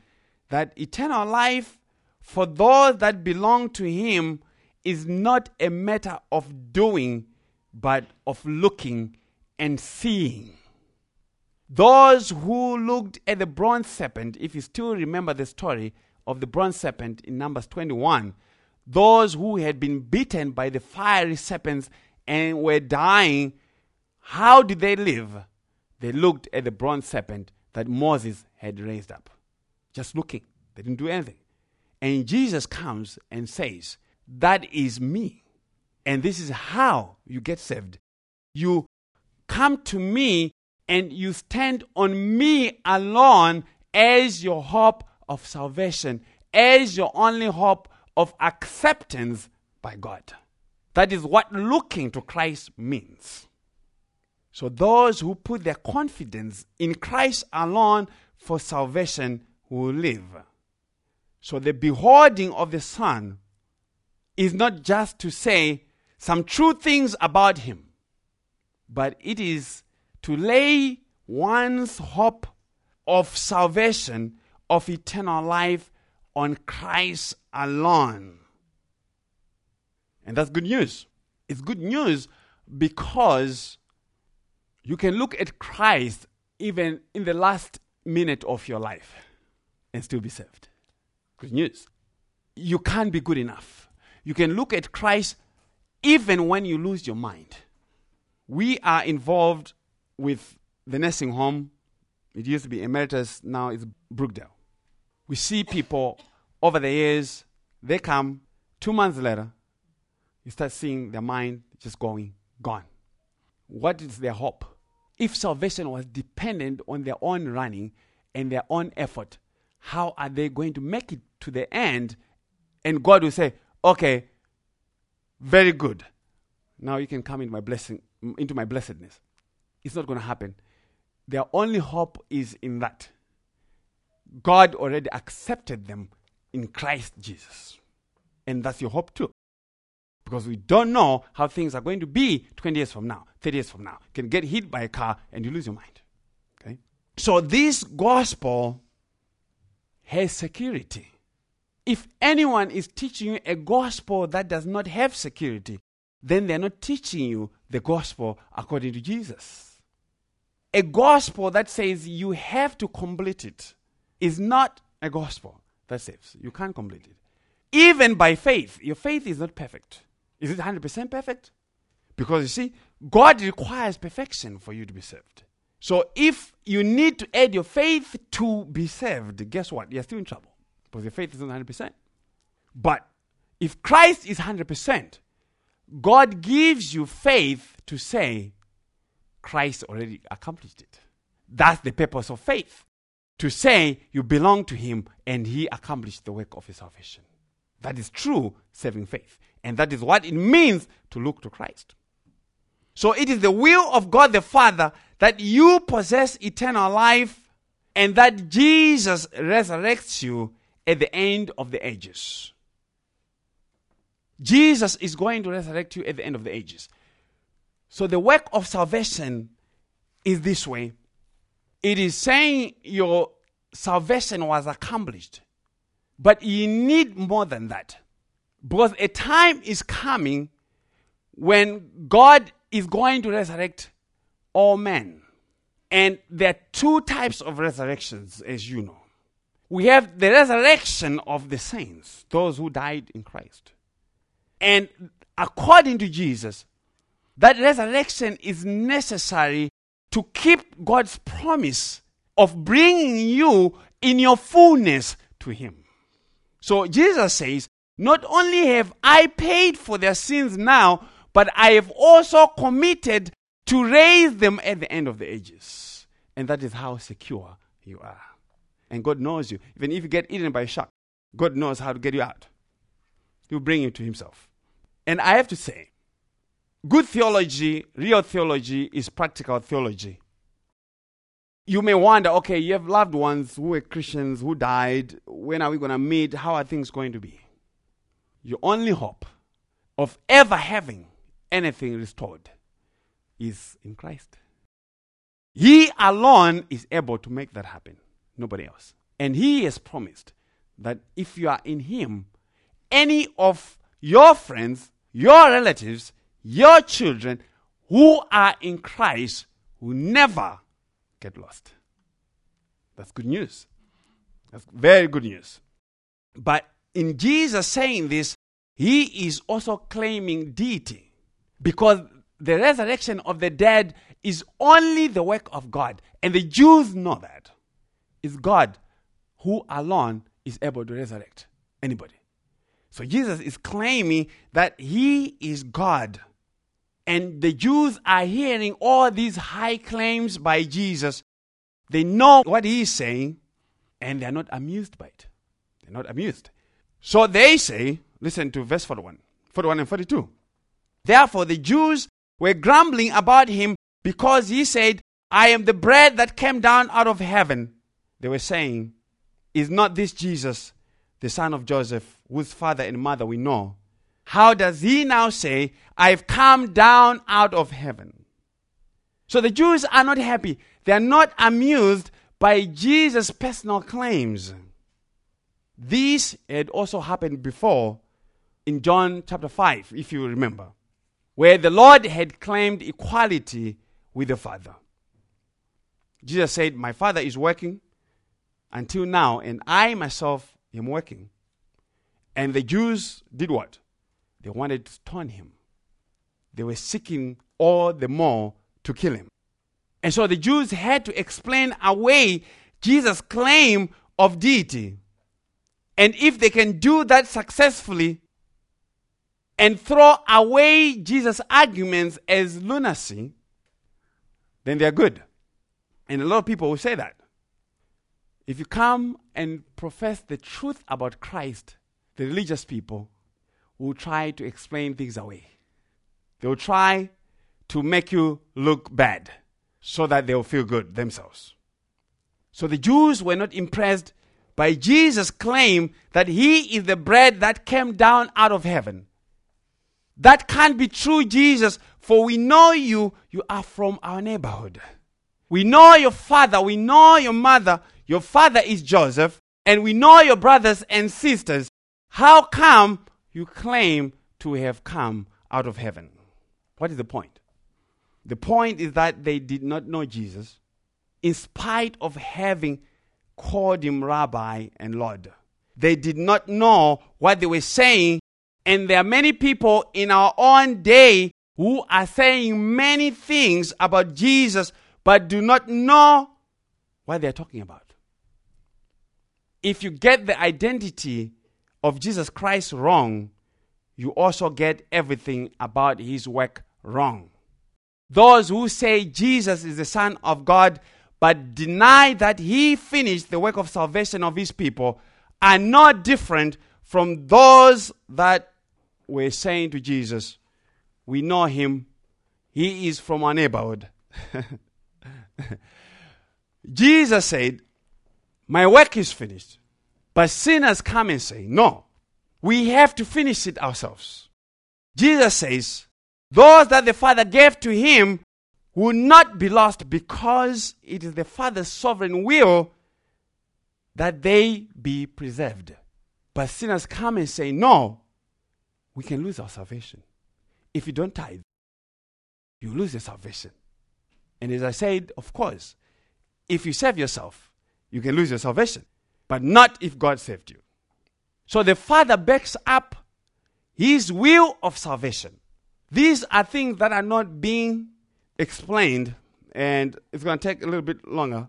that eternal life for those that belong to Him is not a matter of doing, but of looking and seeing. Those who looked at the bronze serpent, if you still remember the story of the bronze serpent in Numbers 21, those who had been bitten by the fiery serpents and were dying, how did they live? They looked at the bronze serpent that Moses had raised up just looking. They didn't do anything. And Jesus comes and says, That is me. And this is how you get saved. You come to me and you stand on me alone as your hope of salvation, as your only hope of acceptance by God. That is what looking to Christ means. So, those who put their confidence in Christ alone for salvation will live. So the beholding of the Son is not just to say some true things about Him, but it is to lay one's hope of salvation, of eternal life on Christ alone. And that's good news. It's good news because you can look at Christ even in the last minute of your life and still be saved. Good news. You can't be good enough. You can look at Christ even when you lose your mind. We are involved with the nursing home. It used to be Emeritus, now it's Brookdale. We see people over the years, they come, two months later, you start seeing their mind just going, gone. What is their hope? If salvation was dependent on their own running and their own effort, how are they going to make it to the end? And God will say, okay, very good. Now you can come into my blessing, into my blessedness. It's not going to happen. Their only hope is in that. God already accepted them in Christ Jesus. And that's your hope too. Because we don't know how things are going to be 20 years from now, 30 years from now. You can get hit by a car and you lose your mind. Okay? So this gospel has security. If anyone is teaching you a gospel that does not have security, then they're not teaching you the gospel according to Jesus. A gospel that says you have to complete it is not a gospel that saves. You can't complete it. Even by faith, your faith is not perfect. Is it 100% perfect? Because you see, God requires perfection for you to be saved. So if you need to add your faith to be saved, guess what? You're still in trouble because your faith is not 100%. But if Christ is 100%, God gives you faith to say, Christ already accomplished it. That's the purpose of faith. To say you belong to Him and He accomplished the work of His salvation. That is true saving faith. And that is what it means to look to Christ. So it is the will of God the Father that you possess eternal life and that Jesus resurrects you at the end of the ages. Jesus is going to resurrect you at the end of the ages. So the work of salvation is this way it is saying your salvation was accomplished, but you need more than that. Because a time is coming when God is going to resurrect all men. And there are two types of resurrections, as you know. We have the resurrection of the saints, those who died in Christ. And according to Jesus, that resurrection is necessary to keep God's promise of bringing you in your fullness to Him. So Jesus says, Not only have I paid for their sins now, but I have also committed to raise them at the end of the ages. And that is how secure you are. And God knows you. Even if you get eaten by a shark, God knows how to get you out. He'll bring you to Himself. And I have to say, good theology, real theology, is practical theology. You may wonder okay, you have loved ones who were Christians who died. When are we going to meet? How are things going to be? Your only hope of ever having anything restored is in Christ. He alone is able to make that happen, nobody else. And He has promised that if you are in Him, any of your friends, your relatives, your children who are in Christ will never get lost. That's good news. That's very good news. But in Jesus saying this, he is also claiming deity because the resurrection of the dead is only the work of God. And the Jews know that. It's God who alone is able to resurrect anybody. So Jesus is claiming that he is God. And the Jews are hearing all these high claims by Jesus. They know what he is saying, and they're not amused by it. They're not amused. So they say, listen to verse 41, 41 and 42. Therefore, the Jews were grumbling about him because he said, I am the bread that came down out of heaven. They were saying, Is not this Jesus, the son of Joseph, whose father and mother we know? How does he now say, I've come down out of heaven? So the Jews are not happy. They are not amused by Jesus' personal claims. This had also happened before in John chapter 5, if you remember, where the Lord had claimed equality with the Father. Jesus said, My Father is working until now, and I myself am working. And the Jews did what? They wanted to stone him. They were seeking all the more to kill him. And so the Jews had to explain away Jesus' claim of deity. And if they can do that successfully and throw away Jesus' arguments as lunacy, then they're good. And a lot of people will say that. If you come and profess the truth about Christ, the religious people will try to explain things away. They will try to make you look bad so that they'll feel good themselves. So the Jews were not impressed by Jesus' claim that he is the bread that came down out of heaven. That can't be true, Jesus, for we know you, you are from our neighborhood. We know your father, we know your mother. Your father is Joseph, and we know your brothers and sisters. How come you claim to have come out of heaven? What is the point? The point is that they did not know Jesus, in spite of having called him Rabbi and Lord. They did not know what they were saying, and there are many people in our own day who are saying many things about Jesus but do not know what they're talking about. If you get the identity of Jesus Christ wrong, you also get everything about his work wrong. Those who say Jesus is the Son of God but deny that he finished the work of salvation of his people are not different from those that were saying to Jesus, We know him, he is from our neighborhood. Jesus said, My work is finished. But sinners come and say, No, we have to finish it ourselves. Jesus says, Those that the Father gave to him will not be lost because it is the Father's sovereign will that they be preserved. But sinners come and say, No, we can lose our salvation. If you don't tithe, you lose your salvation. And as I said, of course, if you save yourself, you can lose your salvation, but not if God saved you. So the Father backs up His will of salvation. These are things that are not being explained, and it's going to take a little bit longer.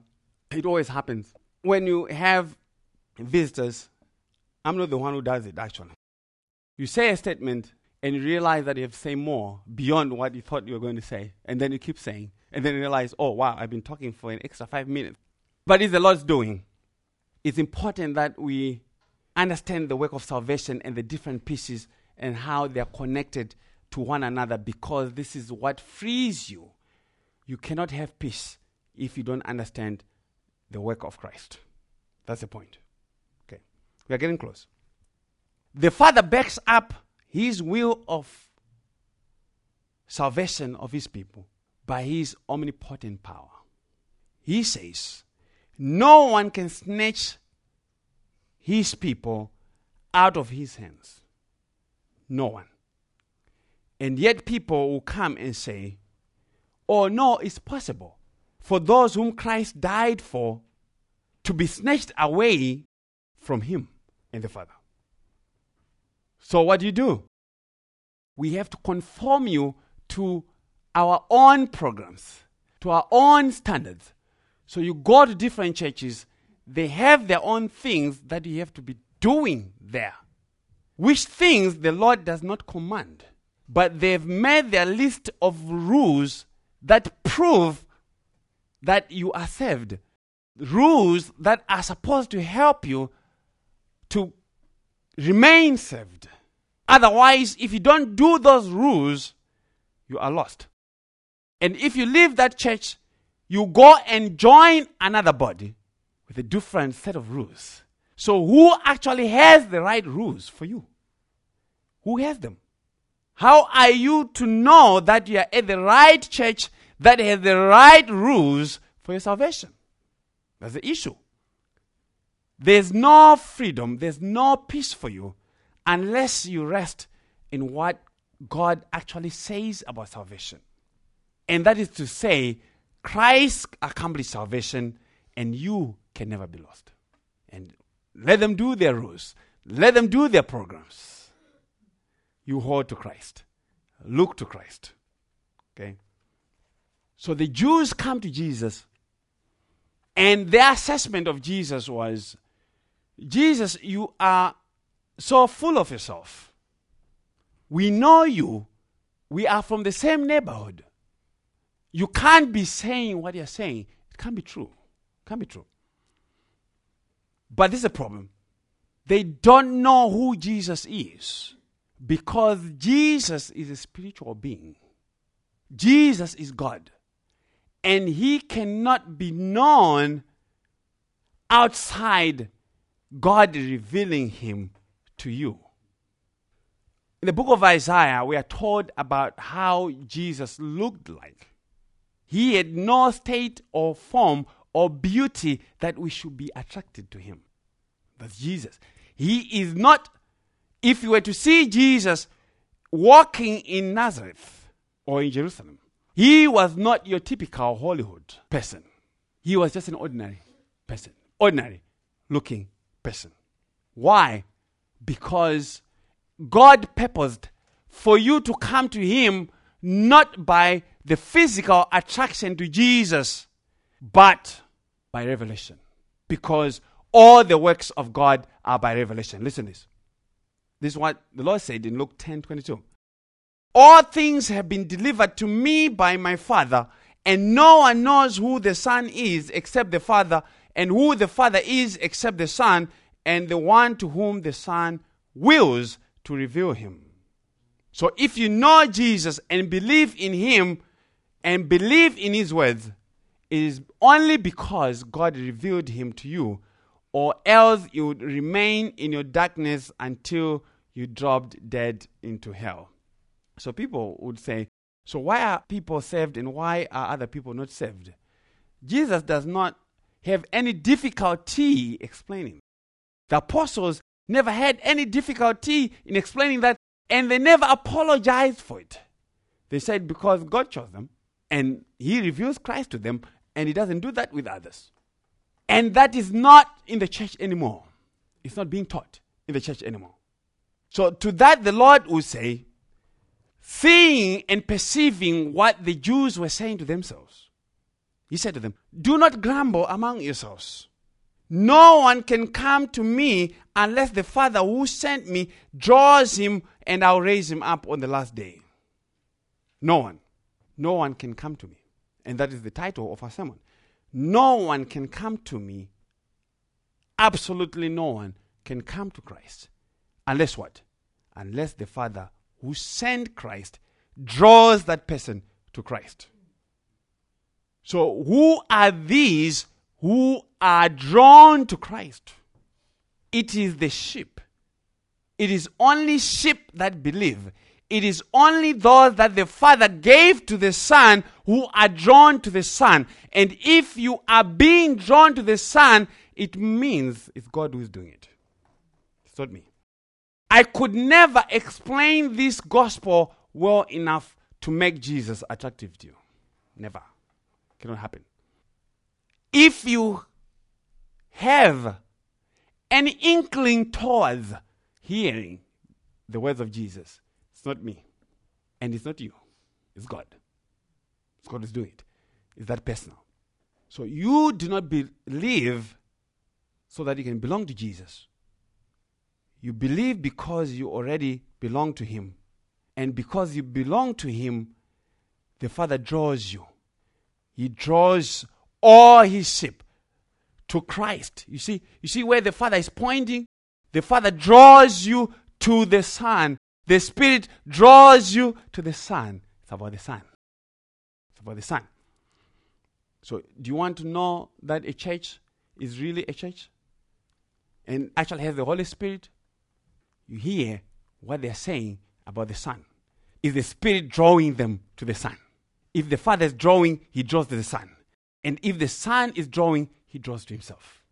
It always happens. When you have visitors, I'm not the one who does it actually. You say a statement, and you realize that you have said more beyond what you thought you were going to say. And then you keep saying. And then you realize, oh, wow, I've been talking for an extra five minutes. But it's the Lord's doing. It's important that we understand the work of salvation and the different pieces and how they are connected to one another because this is what frees you. You cannot have peace if you don't understand the work of Christ. That's the point. Okay. We are getting close. The Father backs up his will of salvation of his people by his omnipotent power. He says, No one can snatch his people out of his hands. No one. And yet people will come and say, Oh, no, it's possible for those whom Christ died for to be snatched away from him and the Father. So, what do you do? We have to conform you to our own programs, to our own standards. So, you go to different churches, they have their own things that you have to be doing there, which things the Lord does not command. But they've made their list of rules that prove that you are saved. Rules that are supposed to help you to remain saved. Otherwise, if you don't do those rules, you are lost. And if you leave that church, you go and join another body with a different set of rules. So, who actually has the right rules for you? Who has them? How are you to know that you are at the right church that has the right rules for your salvation? That's the issue. There's no freedom, there's no peace for you unless you rest in what God actually says about salvation. And that is to say, Christ accomplished salvation and you can never be lost. And let them do their rules, let them do their programs. You hold to Christ, look to Christ. Okay? So the Jews come to Jesus, and their assessment of Jesus was Jesus, you are so full of yourself. We know you. We are from the same neighborhood. You can't be saying what you're saying. It can't be true. It can't be true. But this is a problem. They don't know who Jesus is because Jesus is a spiritual being. Jesus is God. And he cannot be known outside God revealing him to you. In the book of Isaiah, we are told about how Jesus looked like. He had no state or form or beauty that we should be attracted to him. That's Jesus. He is not, if you were to see Jesus walking in Nazareth or in Jerusalem, he was not your typical Hollywood person. He was just an ordinary person, ordinary looking person. Why? Because God purposed for you to come to Him not by the physical attraction to Jesus, but by revelation. Because all the works of God are by revelation. Listen to this. This is what the Lord said in Luke 10 22. All things have been delivered to me by my Father, and no one knows who the Son is except the Father, and who the Father is except the Son, and the one to whom the Son wills to reveal him. So if you know Jesus and believe in him and believe in his words, it is only because God revealed him to you, or else you would remain in your darkness until you dropped dead into hell. So people would say, So why are people saved and why are other people not saved? Jesus does not have any difficulty explaining. The apostles never had any difficulty in explaining that, and they never apologized for it. They said because God chose them, and He reveals Christ to them, and He doesn't do that with others. And that is not in the church anymore. It's not being taught in the church anymore. So, to that, the Lord will say, seeing and perceiving what the Jews were saying to themselves, He said to them, Do not grumble among yourselves. No one can come to me unless the Father who sent me draws him and I'll raise him up on the last day. No one. No one can come to me. And that is the title of our sermon. No one can come to me. Absolutely no one can come to Christ. Unless what? Unless the Father who sent Christ draws that person to Christ. So, who are these who are drawn to Christ? It is the sheep. It is only sheep that believe. It is only those that the Father gave to the Son who are drawn to the Son. And if you are being drawn to the Son, it means it's God who is doing it. It's not me. I could never explain this gospel well enough to make Jesus attractive to you. Never. It Cannot happen. If you have an inkling towards hearing the words of Jesus, it's not me. And it's not you. It's God. It's God who's doing it. It's that personal. So you do not believe so that you can belong to Jesus. You believe because you already belong to Him. And because you belong to Him, the Father draws you. He draws all His sheep to Christ. You see, you see where the Father is pointing? The Father draws you to the Son. The Spirit draws you to the Son. It's about the Son. It's about the Son. So, do you want to know that a church is really a church and actually has the Holy Spirit? You hear what they're saying about the Son. Is the Spirit drawing them to the Son? If the Father is drawing, He draws to the Son. And if the Son is drawing, He draws to Himself.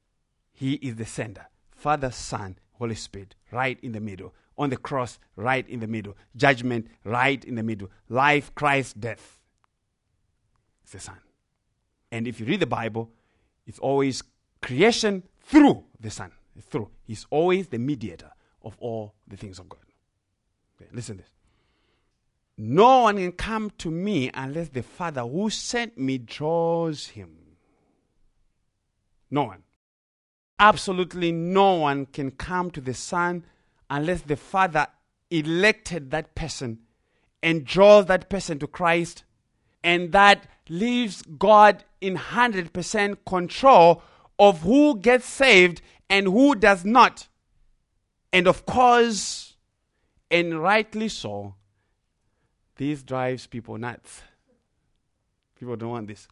He is the sender. Father, Son, Holy Spirit, right in the middle. On the cross, right in the middle. Judgment, right in the middle. Life, Christ, death. It's the Son. And if you read the Bible, it's always creation through the Son. Through. He's always the mediator of all the things of God. Okay, listen to this. No one can come to me unless the Father who sent me draws him. No one. Absolutely no one can come to the Son unless the Father elected that person and draws that person to Christ, and that leaves God in 100% control of who gets saved and who does not. And of course, and rightly so, this drives people nuts. People don't want this.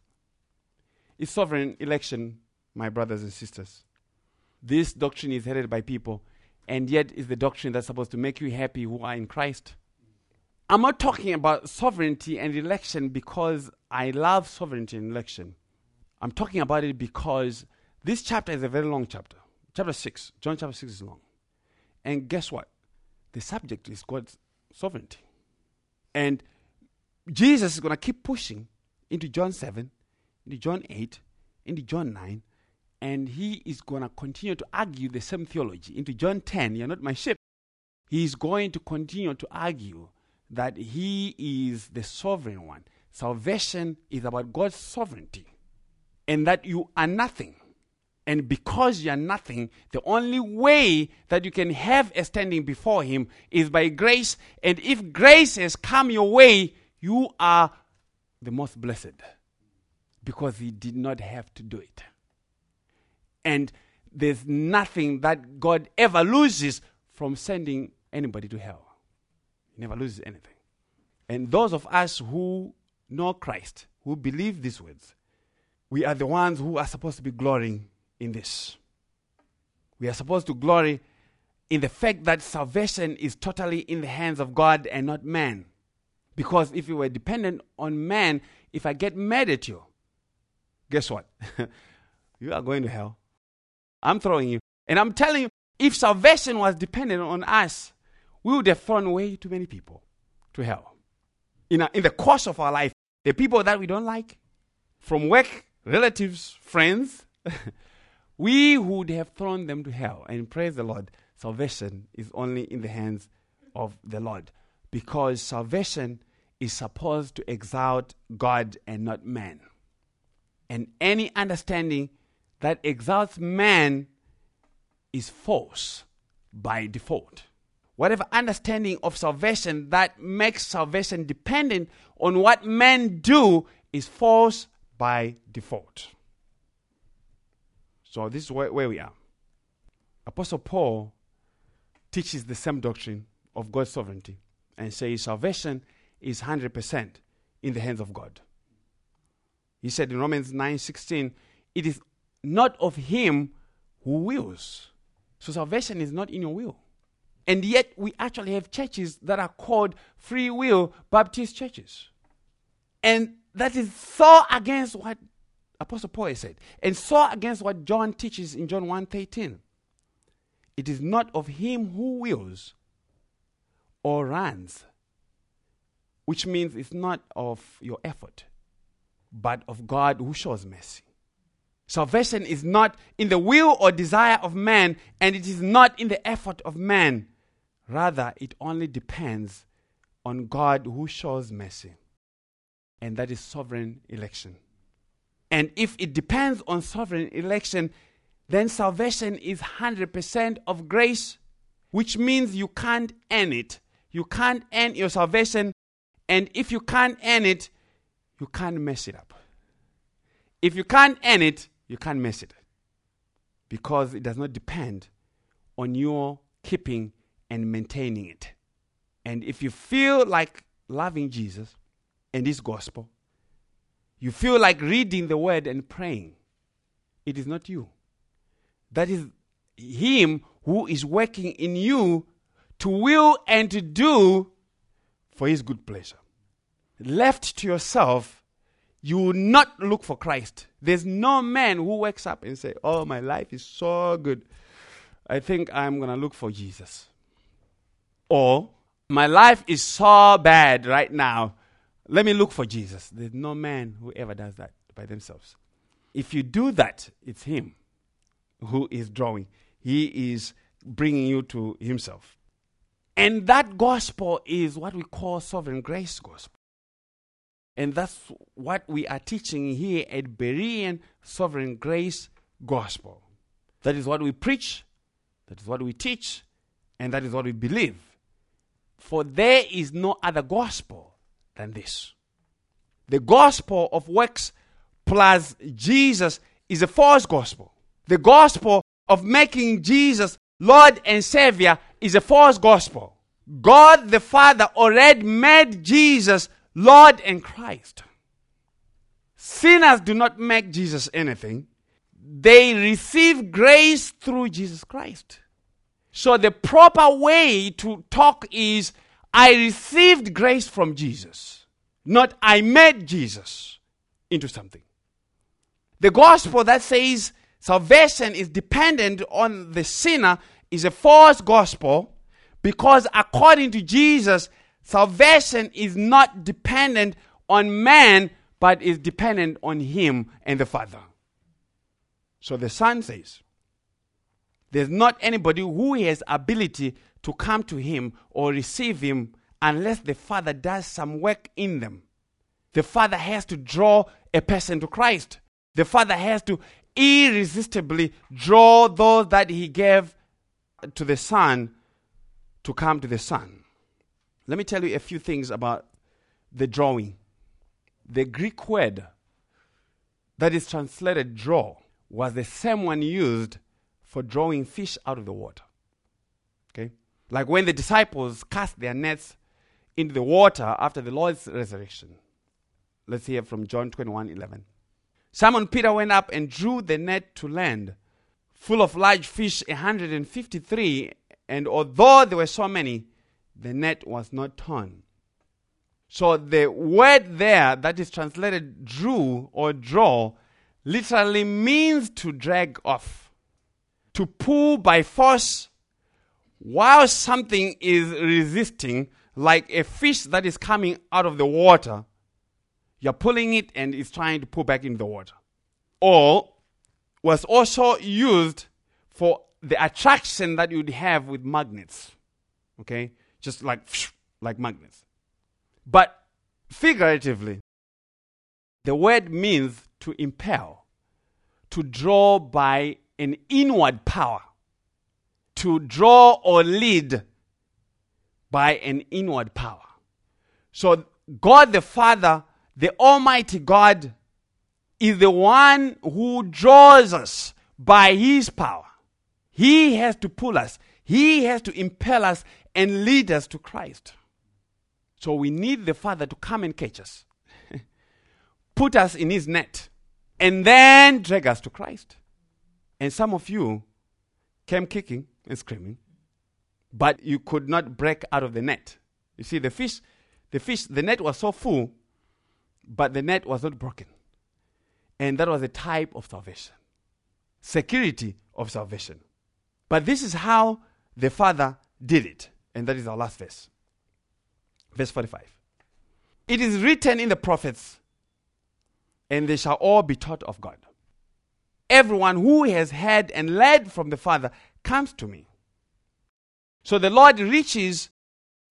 It's sovereign election, my brothers and sisters. This doctrine is headed by people, and yet is the doctrine that's supposed to make you happy who are in Christ. I'm not talking about sovereignty and election because I love sovereignty and election. I'm talking about it because this chapter is a very long chapter. Chapter 6, John chapter 6 is long. And guess what? The subject is God's sovereignty. And Jesus is going to keep pushing into John 7, into John 8, into John 9, and he is going to continue to argue the same theology. Into John 10, you're not my sheep. He's going to continue to argue that he is the sovereign one. Salvation is about God's sovereignty, and that you are nothing. And because you are nothing, the only way that you can have a standing before Him is by grace. And if grace has come your way, you are the most blessed because He did not have to do it. And there's nothing that God ever loses from sending anybody to hell. He never loses anything. And those of us who know Christ, who believe these words, we are the ones who are supposed to be glorying in this. We are supposed to glory in the fact that salvation is totally in the hands of God and not man. Because if you were dependent on man, if I get mad at you, guess what? you are going to hell. I'm throwing you. And I'm telling you, if salvation was dependent on us, we would have thrown way too many people to hell. In, a, in the course of our life, the people that we don't like, from work, relatives, friends, we would have thrown them to hell. And praise the Lord, salvation is only in the hands of the Lord because salvation is supposed to exalt God and not man. And any understanding that exalts man is false by default. Whatever understanding of salvation that makes salvation dependent on what men do is false by default. So, this is where, where we are. Apostle Paul teaches the same doctrine of God's sovereignty and says salvation is 100% in the hands of God. He said in Romans 9:16, it is not of him who wills. So salvation is not in your will. And yet we actually have churches that are called free will Baptist churches. And that is so against what Apostle Paul said, and so against what John teaches in John 1:13. It is not of him who wills or runs, which means it's not of your effort, but of God who shows mercy. Salvation is not in the will or desire of man, and it is not in the effort of man. Rather, it only depends on God who shows mercy, and that is sovereign election. And if it depends on sovereign election, then salvation is 100% of grace, which means you can't earn it. You can't earn your salvation. And if you can't earn it, you can't mess it up. If you can't earn it, you can't mess it. Because it does not depend on your keeping and maintaining it. And if you feel like loving Jesus and His gospel, you feel like reading the word and praying, it is not you. That is Him who is working in you to will and to do for His good pleasure. Left to yourself, you will not look for Christ. There's no man who wakes up and say, "Oh, my life is so good. I think I'm going to look for Jesus." Or, "My life is so bad right now. Let me look for Jesus." There's no man who ever does that by themselves. If you do that, it's him who is drawing. He is bringing you to himself. And that gospel is what we call sovereign grace gospel. And that's what we are teaching here at Berean Sovereign Grace Gospel. That is what we preach, that is what we teach, and that is what we believe. For there is no other gospel than this. The gospel of works plus Jesus is a false gospel. The gospel of making Jesus Lord and Savior is a false gospel. God the Father already made Jesus Lord and Christ. Sinners do not make Jesus anything, they receive grace through Jesus Christ. So the proper way to talk is I received grace from Jesus, not I made Jesus into something. The gospel that says salvation is dependent on the sinner is a false gospel because according to Jesus, Salvation is not dependent on man, but is dependent on him and the Father. So the Son says, there's not anybody who has ability to come to him or receive him unless the Father does some work in them. The Father has to draw a person to Christ. The Father has to irresistibly draw those that he gave to the Son to come to the Son. Let me tell you a few things about the drawing. The Greek word that is translated draw was the same one used for drawing fish out of the water. Okay? Like when the disciples cast their nets into the water after the Lord's resurrection. Let's hear from John 21 11. Simon Peter went up and drew the net to land, full of large fish, 153. And although there were so many, the net was not torn. So the word there that is translated drew or draw literally means to drag off, to pull by force while something is resisting, like a fish that is coming out of the water. You're pulling it and it's trying to pull back in the water. Or was also used for the attraction that you'd have with magnets. Okay? just like like magnets. But figuratively, the word means to impel, to draw by an inward power, to draw or lead by an inward power. So, God the Father, the Almighty God, is the one who draws us by His power. He has to pull us, He has to impel us and lead us to Christ. So, we need the Father to come and catch us, put us in His net, and then drag us to Christ. And some of you came kicking and screaming, but you could not break out of the net. You see, the fish, the fish, the net was so full, but the net was not broken. And that was a type of salvation, security of salvation. But this is how the Father did it. And that is our last verse. Verse 45. It is written in the prophets, and they shall all be taught of God. Everyone who has heard and led from the Father comes to me. So the Lord reaches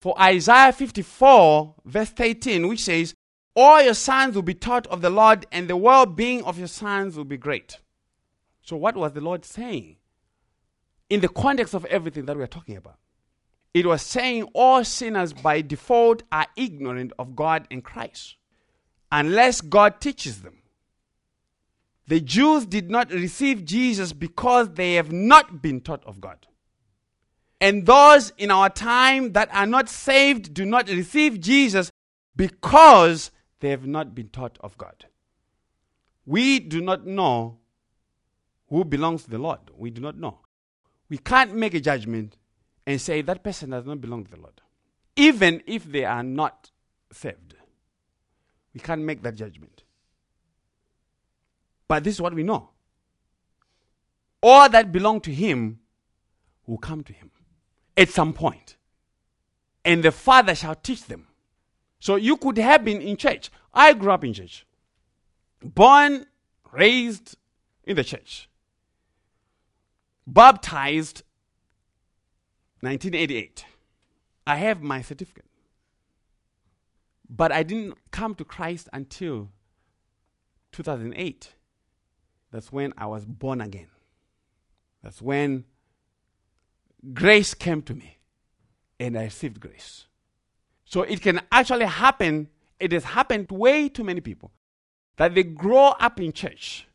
for Isaiah 54, verse 13, which says, All your sons will be taught of the Lord, and the well being of your sons will be great. So, what was the Lord saying? In the context of everything that we are talking about, it was saying all sinners by default are ignorant of God and Christ unless God teaches them. The Jews did not receive Jesus because they have not been taught of God. And those in our time that are not saved do not receive Jesus because they have not been taught of God. We do not know who belongs to the Lord. We do not know. We can't make a judgment and say that person does not belong to the Lord, even if they are not saved. We can't make that judgment. But this is what we know. All that belong to Him will come to Him at some point. And the Father shall teach them. So you could have been in church. I grew up in church. Born, raised in the church. Baptized 1988. I have my certificate. But I didn't come to Christ until 2008. That's when I was born again. That's when grace came to me and I received grace. So it can actually happen, it has happened to way too many people that they grow up in church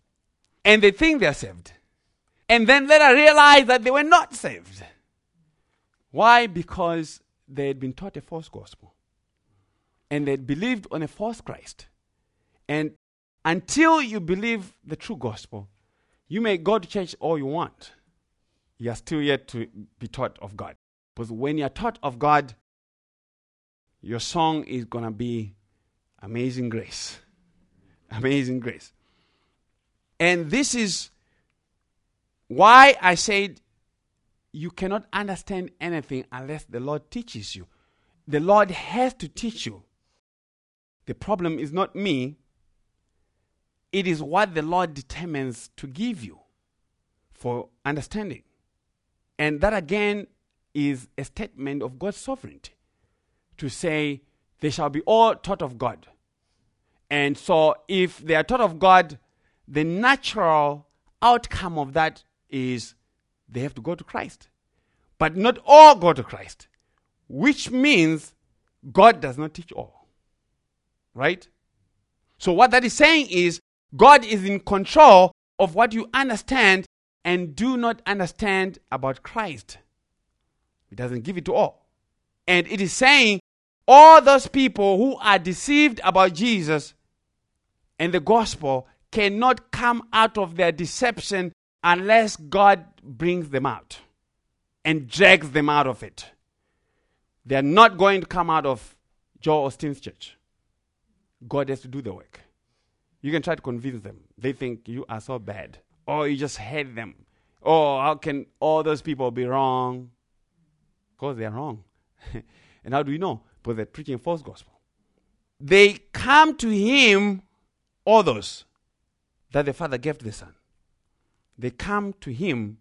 and they think they're saved. And then later realize that they were not saved. Why? Because they had been taught a false gospel and they believed on a false Christ. And until you believe the true gospel, you may go to church all you want you are still yet to be taught of God. Because when you are taught of God, your song is going to be Amazing Grace. Amazing Grace. And this is why I said you cannot understand anything unless the Lord teaches you. The Lord has to teach you. The problem is not me, it is what the Lord determines to give you for understanding. And that again is a statement of God's sovereignty to say, they shall be all taught of God. And so, if they are taught of God, the natural outcome of that is they have to go to Christ. But not all go to Christ, which means God does not teach all. Right? So, what that is saying is God is in control of what you understand and do not understand about Christ. He doesn't give it to all. And it is saying all those people who are deceived about Jesus and the gospel cannot come out of their deception unless God brings them out and drags them out of it. They're not going to come out of Joel Osteen's church. God has to do the work. You can try to convince them. They think you are so bad. Or you just hate them. Oh, how can all those people be wrong? Because they're wrong. and how do we know? Because they're preaching false gospel. They come to him, all those that the Father gave to the Son. They come to him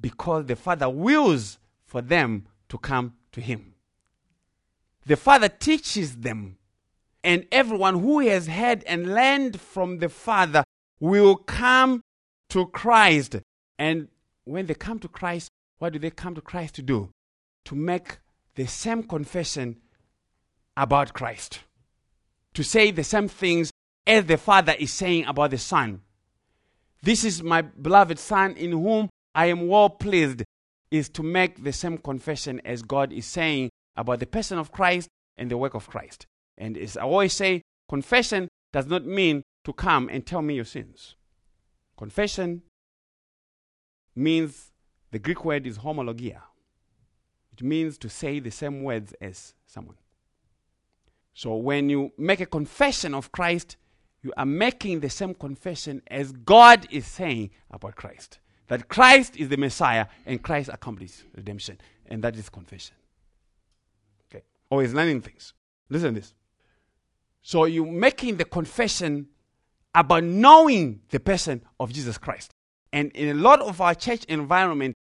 because the Father wills for them to come to him. The Father teaches them, and everyone who has heard and learned from the Father will come to Christ. And when they come to Christ, what do they come to Christ to do? To make the same confession about Christ. To say the same things as the Father is saying about the Son. This is my beloved Son in whom I am well pleased, is to make the same confession as God is saying about the person of Christ and the work of Christ. And as I always say, confession does not mean to come and tell me your sins. Confession means the Greek word is homologia. It means to say the same words as someone. So when you make a confession of Christ, you are making the same confession as God is saying about Christ. That Christ is the Messiah and Christ accomplished redemption. And that is confession. Okay. Always learning things. Listen to this. So you're making the confession about knowing the person of Jesus Christ. And in a lot of our church environment,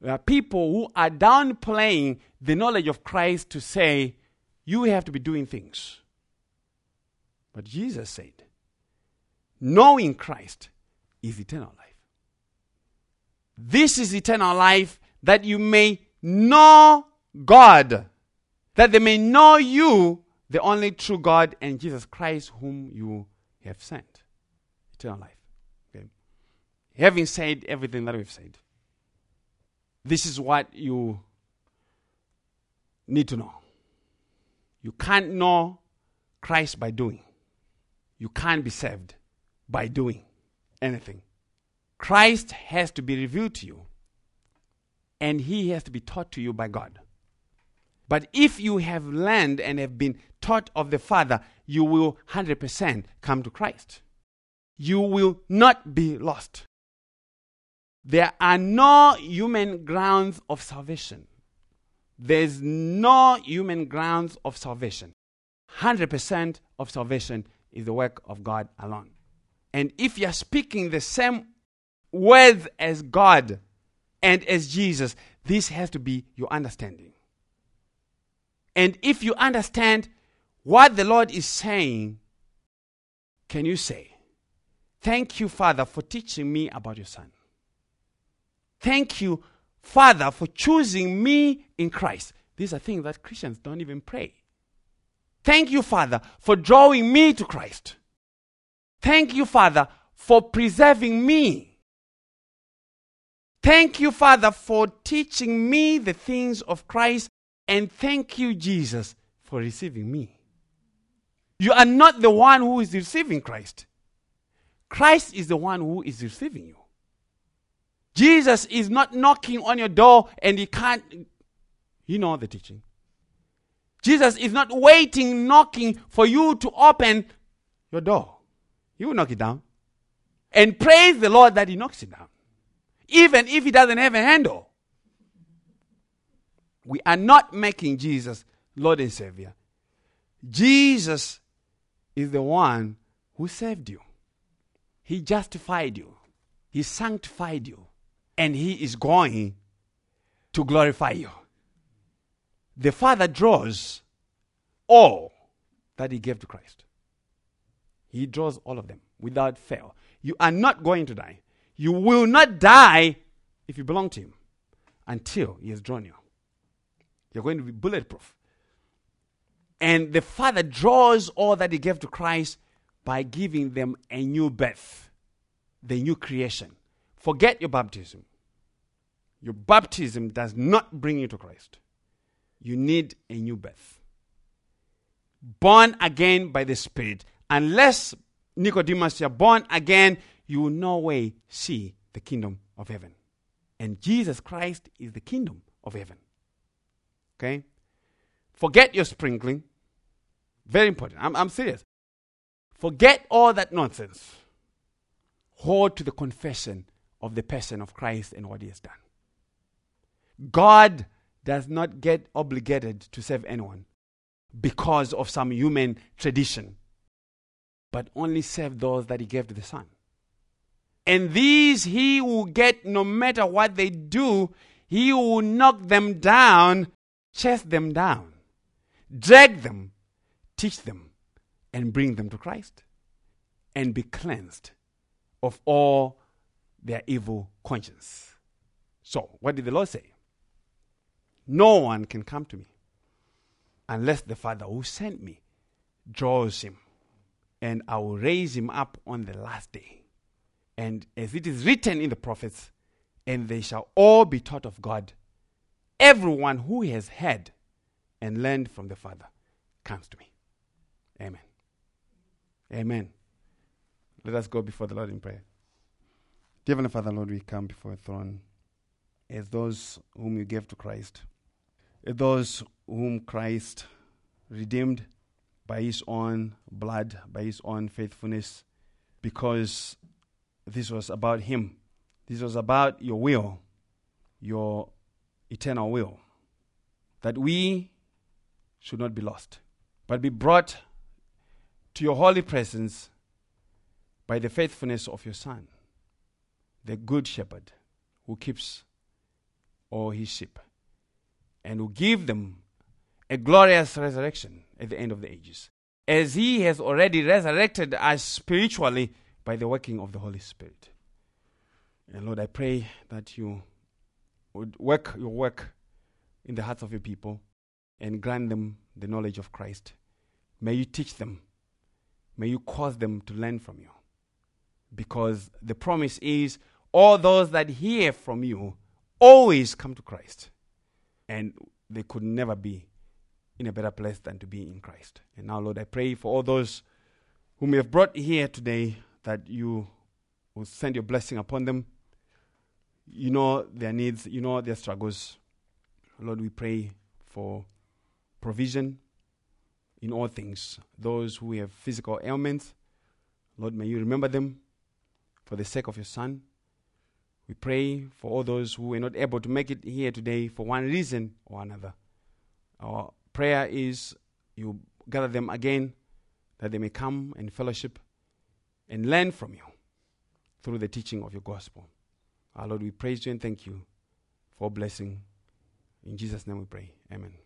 there are people who are downplaying the knowledge of Christ to say, you have to be doing things. But Jesus said, knowing Christ is eternal life. This is eternal life that you may know God, that they may know you, the only true God, and Jesus Christ, whom you have sent. Eternal life. Okay. Having said everything that we've said, this is what you need to know. You can't know Christ by doing. You can't be saved by doing anything. Christ has to be revealed to you, and he has to be taught to you by God. But if you have learned and have been taught of the Father, you will 100% come to Christ. You will not be lost. There are no human grounds of salvation. There's no human grounds of salvation. 100% of salvation is the work of God alone. And if you're speaking the same words as God and as Jesus, this has to be your understanding. And if you understand what the Lord is saying, can you say, Thank you, Father, for teaching me about your Son? Thank you, Father, for choosing me in Christ. These are things that Christians don't even pray. Thank you, Father, for drawing me to Christ. Thank you, Father, for preserving me. Thank you, Father, for teaching me the things of Christ. And thank you, Jesus, for receiving me. You are not the one who is receiving Christ. Christ is the one who is receiving you. Jesus is not knocking on your door and he can't. You know the teaching. Jesus is not waiting, knocking for you to open your door. He will knock it down. And praise the Lord that he knocks it down. Even if he doesn't have a handle. We are not making Jesus Lord and Savior. Jesus is the one who saved you. He justified you. He sanctified you and He is going to glorify you. The Father draws all that He gave to Christ. He draws all of them without fail. You are not going to die. You will not die if you belong to Him until He has drawn you. You're going to be bulletproof. And the Father draws all that He gave to Christ by giving them a new birth, the new creation. Forget your baptism. Your baptism does not bring you to Christ. You need a new birth. Born again by the Spirit. Unless Nicodemus, you're born again, you will no way see the kingdom of heaven. And Jesus Christ is the kingdom of heaven. Okay? Forget your sprinkling. Very important. I'm, I'm serious. Forget all that nonsense. Hold to the confession of the person of Christ and what he has done. God does not get obligated to save anyone because of some human tradition, but only save those that He gave to the Son. And these He will get no matter what they do, He will knock them down, chase them down, drag them, teach them, and bring them to Christ and be cleansed of all their evil conscience. So, what did the Lord say? No one can come to me unless the Father who sent me draws him, and I will raise him up on the last day. And as it is written in the prophets, and they shall all be taught of God. Everyone who has heard and learned from the Father comes to me. Amen. Amen. Let us go before the Lord in prayer. Dear Heavenly Father, Lord, we come before your throne as those whom you gave to Christ, as those whom Christ redeemed by his own blood, by his own faithfulness, because this was about him. This was about your will, your eternal will, that we should not be lost, but be brought to your holy presence by the faithfulness of your Son, the good shepherd who keeps all his sheep and who give them a glorious resurrection at the end of the ages, as he has already resurrected us spiritually by the working of the Holy Spirit. And Lord, I pray that you work your work in the hearts of your people and grant them the knowledge of Christ. May you teach them. May you cause them to learn from you. Because the promise is all those that hear from you always come to Christ. And they could never be in a better place than to be in Christ. And now, Lord, I pray for all those whom you have brought here today that you will send your blessing upon them. You know their needs, you know their struggles. Lord, we pray for provision in all things. Those who have physical ailments, Lord, may you remember them for the sake of your Son. We pray for all those who were not able to make it here today for one reason or another. Our prayer is you gather them again that they may come and fellowship and learn from you through the teaching of your gospel. Our Lord, we praise you and thank you for blessing. In Jesus' name we pray. Amen.